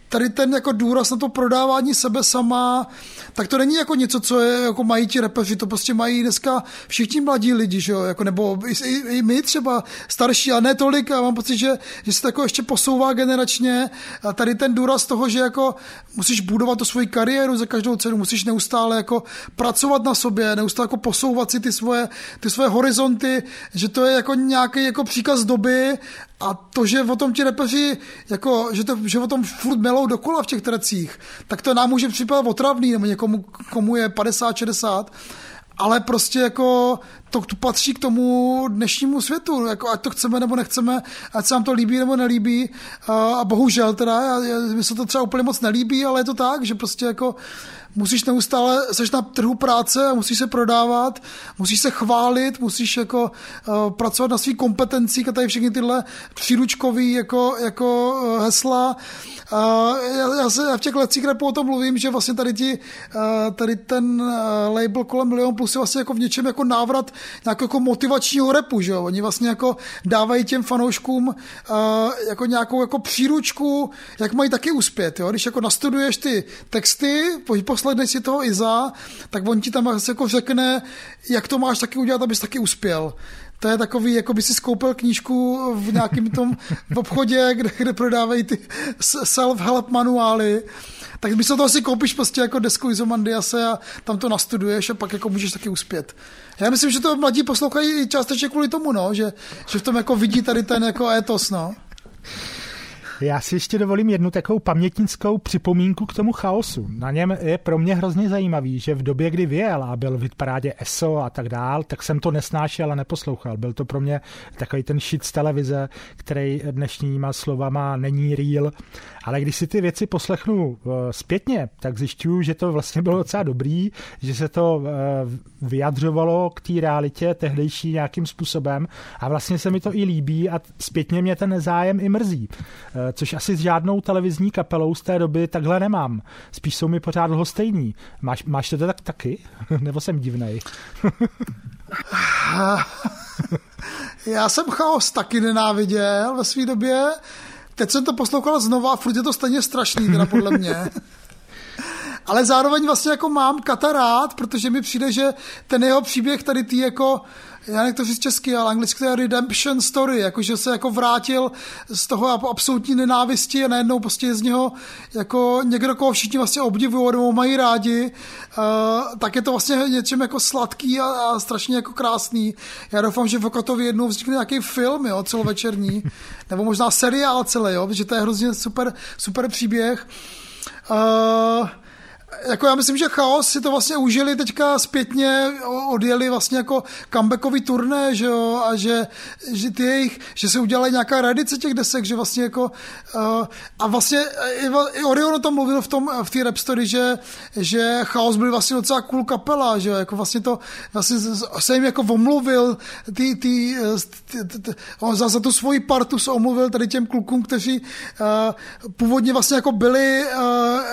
tady ten jako důraz na to prodávání sebe sama, tak to není jako něco, co je, jako mají ti repeři, to prostě mají dneska všichni mladí lidi, že jo? Jako, nebo i, i, my třeba starší, a ne tolik, a mám pocit, že, že se to jako ještě posouvá generačně. A tady ten důraz toho, že jako musíš budovat tu svoji kariéru za každou cenu, musíš neustále jako pracovat na sobě, neustále jako posouvat si ty svoje, ty svoje horizonty, že to je jako nějaký jako příkaz doby a to, že o tom ti repeři, jako, že, to, že o tom furt melou dokola v těch trecích, tak to nám může připadat otravný, nebo někomu, komu je 50, 60, ale prostě jako to, to patří k tomu dnešnímu světu, jako ať to chceme nebo nechceme, ať se nám to líbí nebo nelíbí. A, bohužel teda, mi se to třeba úplně moc nelíbí, ale je to tak, že prostě jako musíš neustále, seš na trhu práce a musíš se prodávat, musíš se chválit, musíš jako uh, pracovat na svých kompetencích a tady všechny tyhle příručkový jako, jako uh, hesla. Uh, já, já, se, já v těch lecích repu o tom mluvím, že vlastně tady, ti, uh, tady ten uh, label kolem Milion Plus je vlastně jako v něčem jako návrat nějakého jako motivačního repu, že jo? Oni vlastně jako dávají těm fanouškům uh, jako nějakou jako příručku, jak mají taky uspět, jo? Když jako nastuduješ ty texty, posledneš si toho Iza, tak on ti tam jako řekne, jak to máš taky udělat, abys taky uspěl. To je takový, jako by si skoupil knížku v nějakém tom v obchodě, kde, kde prodávají ty self-help manuály tak místo toho si koupíš prostě jako desku Izomandiase a tam to nastuduješ a pak jako můžeš taky uspět. Já myslím, že to mladí poslouchají částečně kvůli tomu, no, že, že v tom jako vidí tady ten jako etos, no. Já si ještě dovolím jednu takovou pamětnickou připomínku k tomu chaosu. Na něm je pro mě hrozně zajímavý, že v době, kdy vyjel a byl v parádě ESO a tak dál, tak jsem to nesnášel a neposlouchal. Byl to pro mě takový ten shit z televize, který dnešníma slovama není real. Ale když si ty věci poslechnu eh, zpětně, tak zjišťuju, že to vlastně bylo docela dobrý, že se to eh, vyjadřovalo k té realitě tehdejší nějakým způsobem a vlastně se mi to i líbí a zpětně mě ten nezájem i mrzí. Eh, což asi s žádnou televizní kapelou z té doby takhle nemám. Spíš jsou mi pořád lhostejní. Máš, máš to tak taky? Nebo jsem divnej? Já jsem chaos taky nenáviděl ve své době. Teď jsem to poslouchal znova a furt je to stejně strašný, teda podle mě. Ale zároveň vlastně jako mám Kata rád, protože mi přijde, že ten jeho příběh tady ty jako já nech to říct česky, ale anglicky to je redemption story, jakože se jako vrátil z toho absolutní nenávisti a najednou prostě je z něho jako někdo, koho všichni vlastně obdivují nebo mají rádi, uh, tak je to vlastně něčem jako sladký a, a strašně jako krásný. Já doufám, že v Okotovi jednou vznikne nějaký film, jo, celovečerní, nebo možná seriál celý, jo, protože to je hrozně super, super příběh. Uh, jako já myslím, že Chaos si to vlastně užili teďka zpětně, odjeli vlastně jako comebackový turné, že jo, a že, že ty jejich, že se udělali nějaká redice těch desek, že vlastně jako uh, a vlastně i, i Orion tam mluvil v tom, v té rap story, že, že Chaos byl vlastně docela cool kapela, že jo, jako vlastně to, vlastně se jim jako omluvil ty, ty, ty on za, za tu svoji partu se omluvil tady těm klukům, kteří uh, původně vlastně jako byli,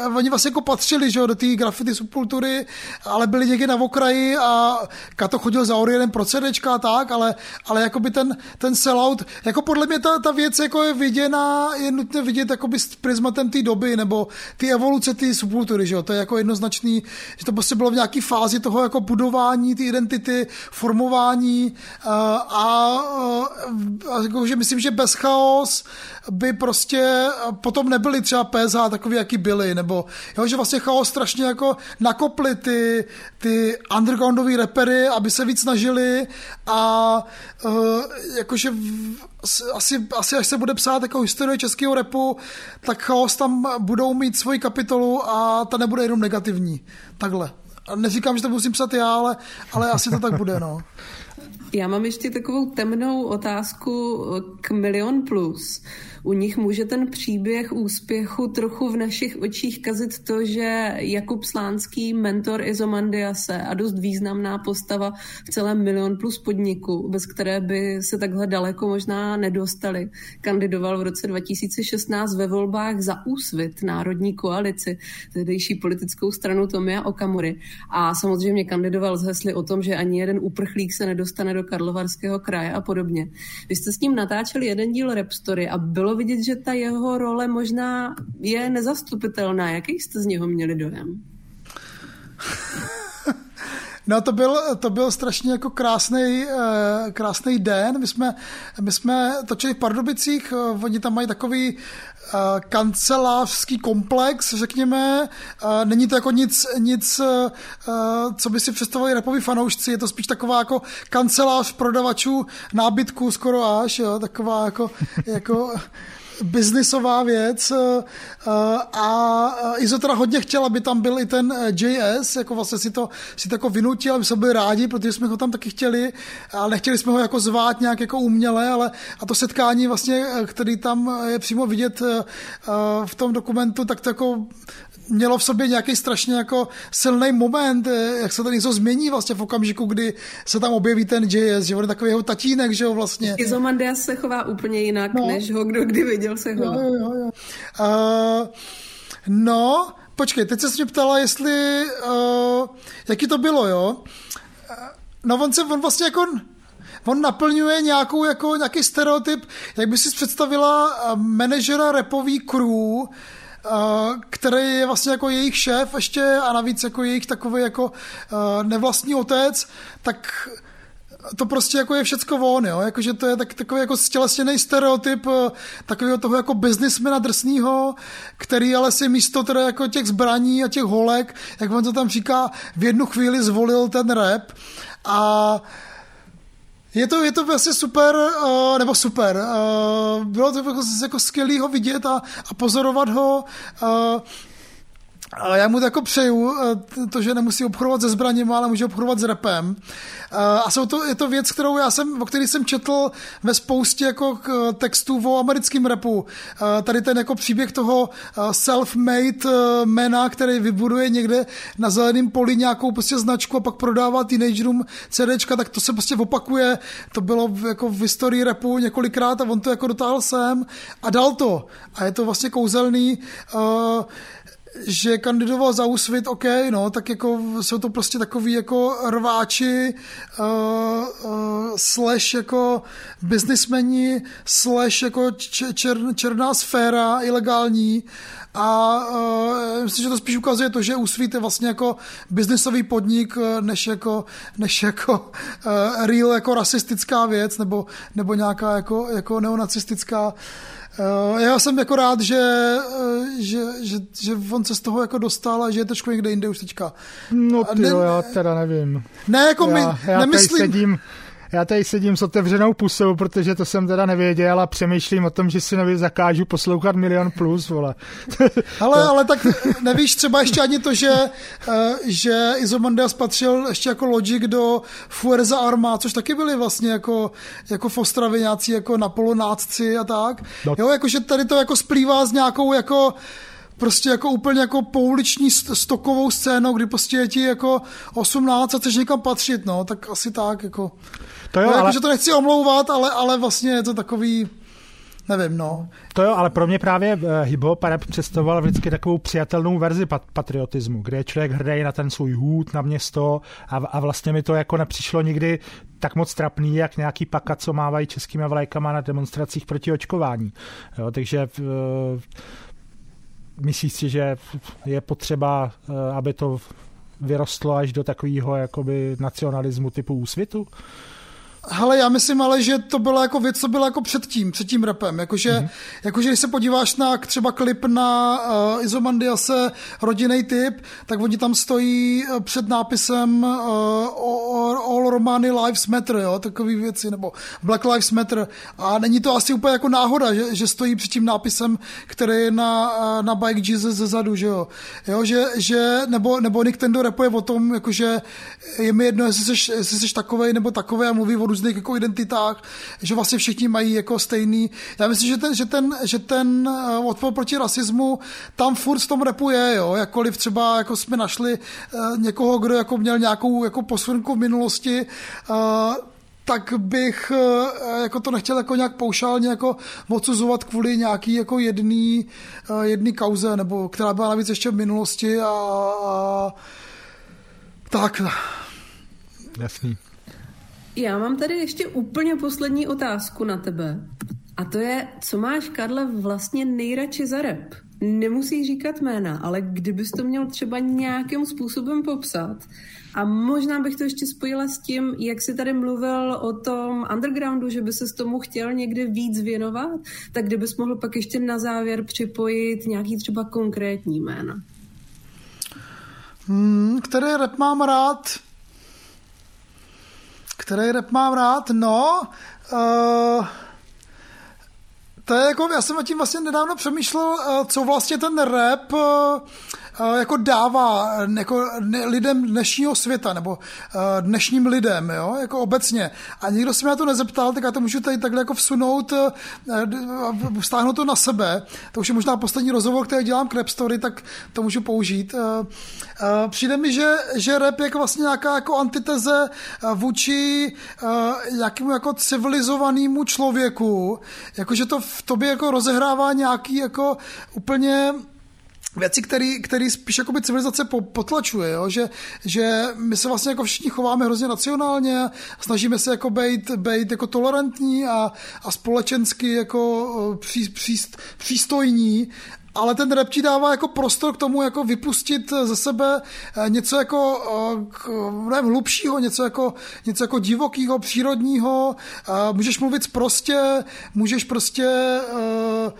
uh, oni vlastně jako patřili, že jo, do té graffiti subkultury, ale byli někde na okraji a Kato chodil za Orienem pro CDčka a tak, ale, ale jakoby ten, ten sellout, jako podle mě ta, ta věc jako je viděna, je nutné vidět jakoby s prismatem té doby, nebo ty evoluce té subkultury, že jo? to je jako jednoznačný, že to prostě bylo v nějaké fázi toho jako budování té identity, formování a, a, a jako, že myslím, že bez chaos by prostě potom nebyly třeba PSH takový, jaký byly, nebo jo, že vlastně chaos strašně jako nakopli ty, ty undergroundové repery, aby se víc snažili a uh, jakože v, asi, asi až se bude psát jako historie českého repu, tak chaos tam budou mít svoji kapitolu a ta nebude jenom negativní. Takhle. Neříkám, že to musím psat já, ale, ale asi to tak bude, no. Já mám ještě takovou temnou otázku k Milion Plus. U nich může ten příběh úspěchu trochu v našich očích kazit to, že Jakub Slánský, mentor Izomandiase a dost významná postava v celém Milion Plus podniku, bez které by se takhle daleko možná nedostali, kandidoval v roce 2016 ve volbách za Úsvit, Národní koalici, tehdejší politickou stranu Tomia Okamury. A samozřejmě kandidoval z hesly o tom, že ani jeden uprchlík se nedostane do Karlovarského kraje a podobně. Vy jste s ním natáčeli jeden díl Rap Story a bylo vidět, že ta jeho role možná je nezastupitelná. Jaký jste z něho měli dojem? No to byl, to byl strašně jako krásný, eh, krásný den. My jsme, my jsme točili v Pardubicích, eh, oni tam mají takový eh, kancelářský komplex, řekněme. Není to jako nic, nic co by si představovali repoví fanoušci, je to spíš taková jako kancelář prodavačů nábytku skoro až, jo? taková jako, jako biznisová věc eh, eh, a Izo teda hodně chtěl, aby tam byl i ten eh, JS, jako vlastně si to, si to jako vynutil, aby jsme byli rádi, protože jsme ho tam taky chtěli, ale nechtěli jsme ho jako zvát nějak jako uměle, ale a to setkání vlastně, který tam je přímo vidět v tom dokumentu, tak to jako mělo v sobě nějaký strašně jako silný moment, eh, jak se to něco změní vlastně v okamžiku, kdy se tam objeví ten JS, že on je takový jeho tatínek, že jo vlastně. Izomandias se chová úplně jinak, no. než ho kdo kdy viděl se chová. Jo, jo, jo. Uh, no, počkej, teď se mě ptala, jestli, uh, jaký to bylo, jo? No on se, on vlastně jako, on naplňuje nějakou, jako, nějaký stereotyp, jak by si představila manažera repový crew, který je vlastně jako jejich šéf ještě a navíc jako jejich takový jako nevlastní otec, tak to prostě jako je všecko von, jo? Jakože to je tak, takový jako stělesněný stereotyp takového toho jako biznismena drsného, který ale si místo teda jako těch zbraní a těch holek, jak on to tam říká, v jednu chvíli zvolil ten rap a je to, je to vlastně super, uh, nebo super. Uh, bylo to jako, jako skvělý ho vidět a, a pozorovat ho. Uh, a já mu to jako přeju, eh, to, že nemusí obchodovat se zbraněmi, ale může obchodovat s repem. Eh, a jsou to, je to věc, kterou já jsem, o který jsem četl ve spoustě jako textů o americkém repu. Eh, tady ten jako příběh toho self-made mena, který vybuduje někde na zeleném poli nějakou prostě značku a pak prodává teenagerům CDčka, tak to se prostě opakuje. To bylo jako v historii repu několikrát a on to jako dotáhl sem a dal to. A je to vlastně kouzelný. Že kandidoval za úsvit, OK, no, tak jako jsou to prostě takový jako rváči, uh, uh, slash jako biznismeni, slash jako čer, černá sféra ilegální. A uh, myslím, že to spíš ukazuje to, že Úsvit je vlastně jako biznisový podnik, než jako, než jako uh, real jako rasistická věc, nebo, nebo nějaká jako, jako neonacistická. uh, já jsem jako rád, že, eh, že, že, že on se z toho jako dostal a že je trošku někde jinde už teďka. No ty ne, jo, já teda nevím. Ne, jako já, my, já nemyslím... sedím, já tady sedím s otevřenou pusou, protože to jsem teda nevěděl a přemýšlím o tom, že si nově zakážu poslouchat Milion Plus, vole. ale, to... ale tak nevíš třeba ještě ani to, že, eh, že Izomandias patřil ještě jako Logic do Fuerza Arma, což taky byli vlastně jako, jako nějací jako napolonácci a tak. No. Jo, jakože tady to jako splývá s nějakou jako prostě jako úplně jako pouliční stokovou scénou, kdy prostě je ti jako 18 a chceš někam patřit, no, tak asi tak, jako. To jo, no, jako, ale... že to nechci omlouvat, ale, ale vlastně je to takový, nevím, no. To jo, ale pro mě právě uh, hip-hop rap představoval vždycky takovou přijatelnou verzi pat- patriotismu, kde je člověk hrdý na ten svůj hůd, na město a, a vlastně mi to jako nepřišlo nikdy tak moc trapný, jak nějaký paka, co mávají českými vlajkama na demonstracích proti očkování. Jo, takže uh, myslíš si, že je potřeba, uh, aby to vyrostlo až do takového jakoby nacionalismu typu úsvitu? Hele, já myslím ale, že to byla jako věc, co byla jako před tím, před tím rapem. Jakože, mm-hmm. jakože když se podíváš na třeba klip na uh, Izomandiase rodinný typ, tak oni tam stojí eh, před nápisem uh, All Romani Lives Matter, jo, takový věci, nebo Black Lives Matter. A není to asi úplně jako náhoda, že, že stojí před tím nápisem, který je na, na Bike Jesus zezadu, že jo. jo že, že, nebo, nebo Nick Tendo rapuje o tom, jakože je mi jedno, jestli jsi, jestli jsi takovej nebo takovej a mluví o různých jako identitách, že vlastně všichni mají jako stejný. Já myslím, že ten, že ten, že ten eh, odpor proti rasismu tam furt v tom repu je, jo, jakkoliv třeba jako jsme našli uh, někoho, kdo jako měl nějakou jako posunku v minulosti, uh, tak bych jako to nechtěl jako nějak paušálně jako odsuzovat kvůli nějaký jako jedný, jedný kauze, nebo která byla navíc ještě v minulosti a, a tak. Jasný. Já mám tady ještě úplně poslední otázku na tebe. A to je, co máš, Karle, vlastně nejradši za rap? Nemusí říkat jména, ale kdybys to měl třeba nějakým způsobem popsat, a možná bych to ještě spojila s tím, jak jsi tady mluvil o tom undergroundu, že by se tomu chtěl někde víc věnovat, tak kdybys mohl pak ještě na závěr připojit nějaký třeba konkrétní jména. Hmm, který rap mám rád? Který rap mám rád? No, uh, to je jako, já jsem o tím vlastně nedávno přemýšlel, uh, co vlastně ten rap uh, jako dává jako lidem dnešního světa, nebo dnešním lidem, jo, jako obecně. A nikdo se mě na to nezeptal, tak já to můžu tady takhle jako vsunout, stáhnout to na sebe. To už je možná poslední rozhovor, který dělám k Rap Story, tak to můžu použít. Přijde mi, že, že rap je vlastně nějaká jako antiteze vůči nějakému jako civilizovanému člověku, jakože to v tobě jako rozehrává nějaký jako úplně věci, který, který spíš jakoby civilizace potlačuje, jo? Že, že my se vlastně jako všichni chováme hrozně nacionálně, snažíme se jako být, být jako tolerantní a, a společensky jako pří, pří, přístojní ale ten rap ti dává jako prostor k tomu jako vypustit ze sebe eh, něco jako nevím, hlubšího, něco jako, něco jako divokého, přírodního, můžeš mluvit prostě, můžeš prostě uh,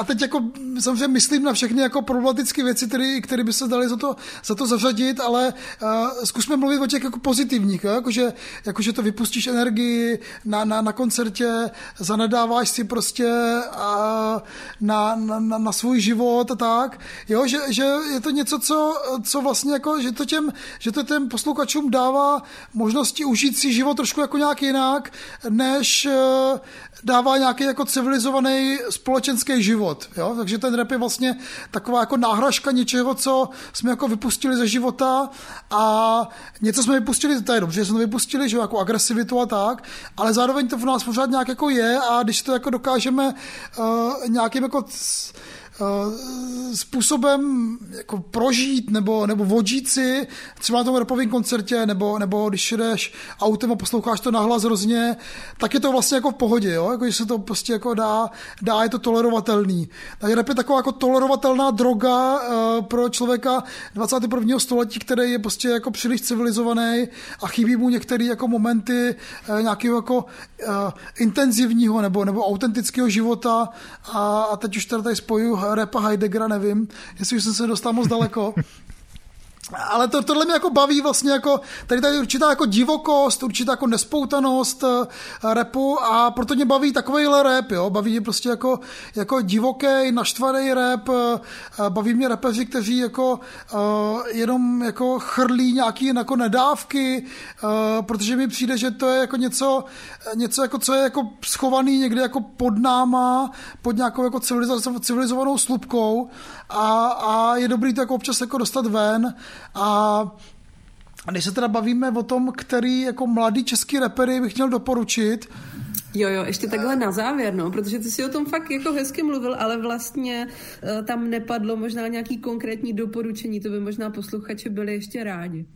a teď jako samozřejmě myslím na všechny jako problematické věci, které by se daly za to, za to zařadit, ale uh, zkusme mluvit o těch jako pozitivních? Jakože, jakože to vypustíš energii na, na, na koncertě, zanedáváš si prostě uh, na, na, na, na svůj život a tak, jo? Že, že je to něco, co, co vlastně jako, že to těm, že to těm posluchačům dává možnosti užít si život trošku jako nějak jinak, než dává nějaký jako civilizovaný společenský život. Jo? Takže ten rap je vlastně taková jako náhražka něčeho, co jsme jako vypustili ze života a něco jsme vypustili, to je dobře, že jsme to vypustili, že jako agresivitu a tak, ale zároveň to v nás pořád nějak jako je a když to jako dokážeme uh, nějakým jako Eh, způsobem jako prožít nebo, nebo vodžít si třeba na tom repovém koncertě nebo, nebo když jdeš autem a posloucháš to nahlas hrozně, tak je to vlastně jako v pohodě, jo? Jako, že se to prostě jako dá, dá je to tolerovatelný. Tak rap je taková jako tolerovatelná droga uh, pro člověka 21. století, který je prostě jako příliš civilizovaný a chybí mu některé jako momenty uh, nějakého jako uh, intenzivního nebo, nebo autentického života a, a teď už tady, tady spojuju repa Heideggera, nevím, jestli už jsem se dostal moc daleko. Ale to, tohle mě jako baví vlastně jako, tady tady určitá jako divokost, určitá jako nespoutanost uh, repu a proto mě baví takovýhle rap, jo, baví mě prostě jako, jako divoký, naštvaný rap, uh, baví mě repeři, kteří jako uh, jenom jako chrlí nějaký jako nedávky, uh, protože mi přijde, že to je jako něco, něco jako, co je jako schovaný někde jako pod náma, pod nějakou jako civilizovanou slupkou a, a je dobrý to jako občas jako dostat ven a když se teda bavíme o tom, který jako mladý český repery bych měl doporučit, Jo, jo, ještě takhle na závěr, no, protože ty si o tom fakt jako hezky mluvil, ale vlastně uh, tam nepadlo možná nějaký konkrétní doporučení, to by možná posluchači byli ještě rádi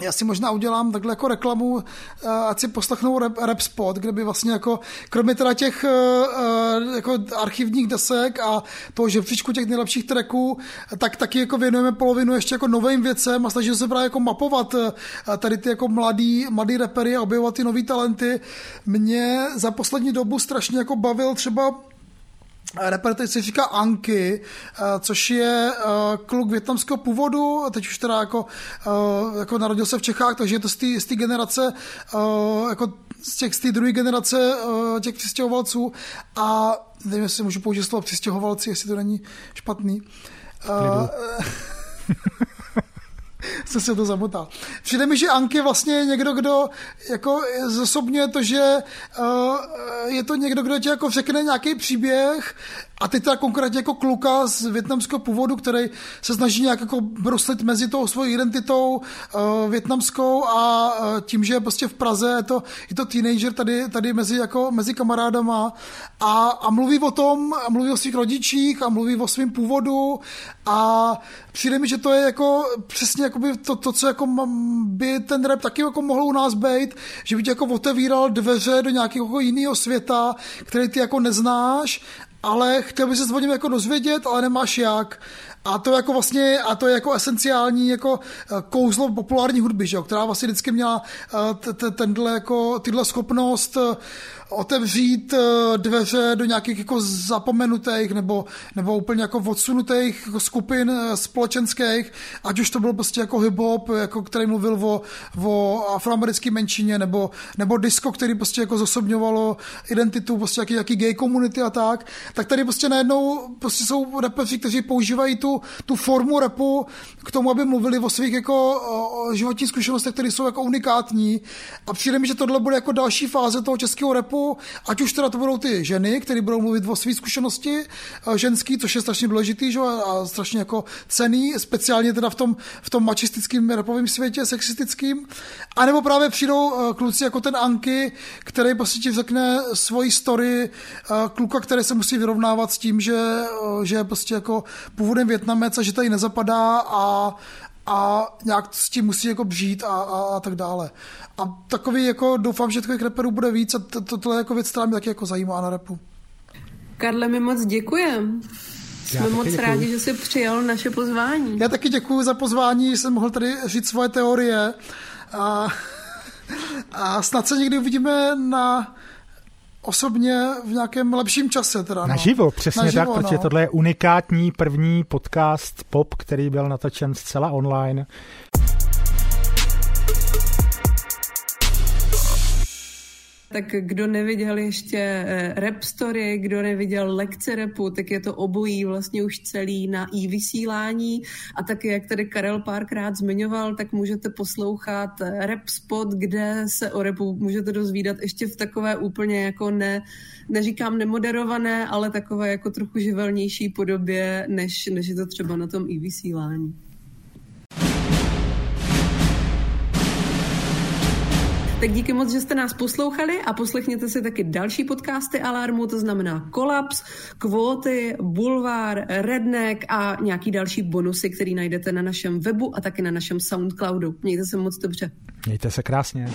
já si možná udělám takhle jako reklamu, eh, ať si poslechnou rap, rap spot, kde by vlastně jako, kromě teda těch eh, eh, jako archivních desek a toho žebříčku těch nejlepších tracků, tak taky jako věnujeme polovinu ještě jako novým věcem a snažíme se právě jako mapovat tady ty jako mladý, mladý repery a objevovat ty nový talenty. Mě za poslední dobu strašně jako bavil třeba Reper teď se říká Anky, eh, což je eh, kluk větnamského původu, teď už teda jako, eh, jako narodil se v Čechách, takže je to z té generace, jako z těch z té druhé generace těch přistěhovalců a nevím, jestli můžu použít slovo přistěhovalci, jestli to není špatný. jsem se to zamotal. Přijde mi, že Anky vlastně je někdo, kdo jako zosobňuje to, že uh, je to někdo, kdo ti jako řekne nějaký příběh a teď teda konkrétně jako kluka z větnamského původu, který se snaží nějak jako bruslit mezi tou svojí identitou uh, větnamskou a uh, tím, že je prostě v Praze, je to, je to teenager tady, tady mezi, jako, mezi kamarádama. A, a mluví o tom, a mluví o svých rodičích a mluví o svém původu. A přijde mi, že to je jako přesně jakoby to, to, co jako by ten rap taky jako mohl u nás být, že by ti jako otevíral dveře do nějakého jako jiného světa, který ty jako neznáš ale chtěl by se o jako dozvědět, ale nemáš jak. A to jako vlastně, a to je jako esenciální jako eh, kouzlo populární hudby, že jo, která vlastně vždycky měla eh, tenhle jako, tyhle schopnost eh, otevřít eh, dveře do nějakých jako zapomenutých nebo, nebo úplně jako odsunutých skupin eh, společenských, ať už to byl prostě jako hip-hop, jako který mluvil o, o afroamerické menšině, nebo, nebo disco, který prostě jako zosobňovalo identitu prostě jaký, jaký gay komunity a tak, tak tady prostě najednou prostě jsou rapeři, kteří používají tu, tu formu repu k tomu, aby mluvili o svých jako životních zkušenostech, které jsou jako unikátní. A přijde mi, že tohle bude jako další fáze toho českého repu, ať už teda to budou ty ženy, které budou mluvit o své zkušenosti eh, ženský, což je strašně důležitý že? a strašně jako cený, speciálně teda v tom, v tom mačistickém rapovém světě, sexistickým. A nebo právě přijdou eh, kluci jako ten Anky, který prostě ti řekne svoji story eh, kluka, který se musí vyrovnávat s tím, že, že je prostě jako původem Větnamec a že tady nezapadá a, a nějak s tím musí jako bžít a, a, a tak dále. A takový jako doufám, že takových reperů bude víc a to, to, tohle je jako věc, která mě taky jako zajímá na repu. Karle, my moc děkujem. Jsme moc děkuju. rádi, že jsi přijal naše pozvání. Já taky děkuji za pozvání, že jsem mohl tady říct svoje teorie a, a snad se někdy uvidíme na osobně v nějakém lepším čase. Teda, no. Naživo, přesně Naživo, tak, no. protože tohle je unikátní první podcast pop, který byl natočen zcela online. Tak kdo neviděl ještě eh, rap story, kdo neviděl lekce repu, tak je to obojí vlastně už celý na i vysílání a taky, jak tady Karel párkrát zmiňoval, tak můžete poslouchat eh, rap spot, kde se o repu můžete dozvídat ještě v takové úplně jako ne, neříkám nemoderované, ale takové jako trochu živelnější podobě, než, než je to třeba na tom i vysílání. Tak díky moc, že jste nás poslouchali a poslechněte si taky další podcasty Alarmu, to znamená Kolaps, Kvóty, Bulvár, Redneck a nějaký další bonusy, který najdete na našem webu a taky na našem Soundcloudu. Mějte se moc dobře. Mějte se krásně.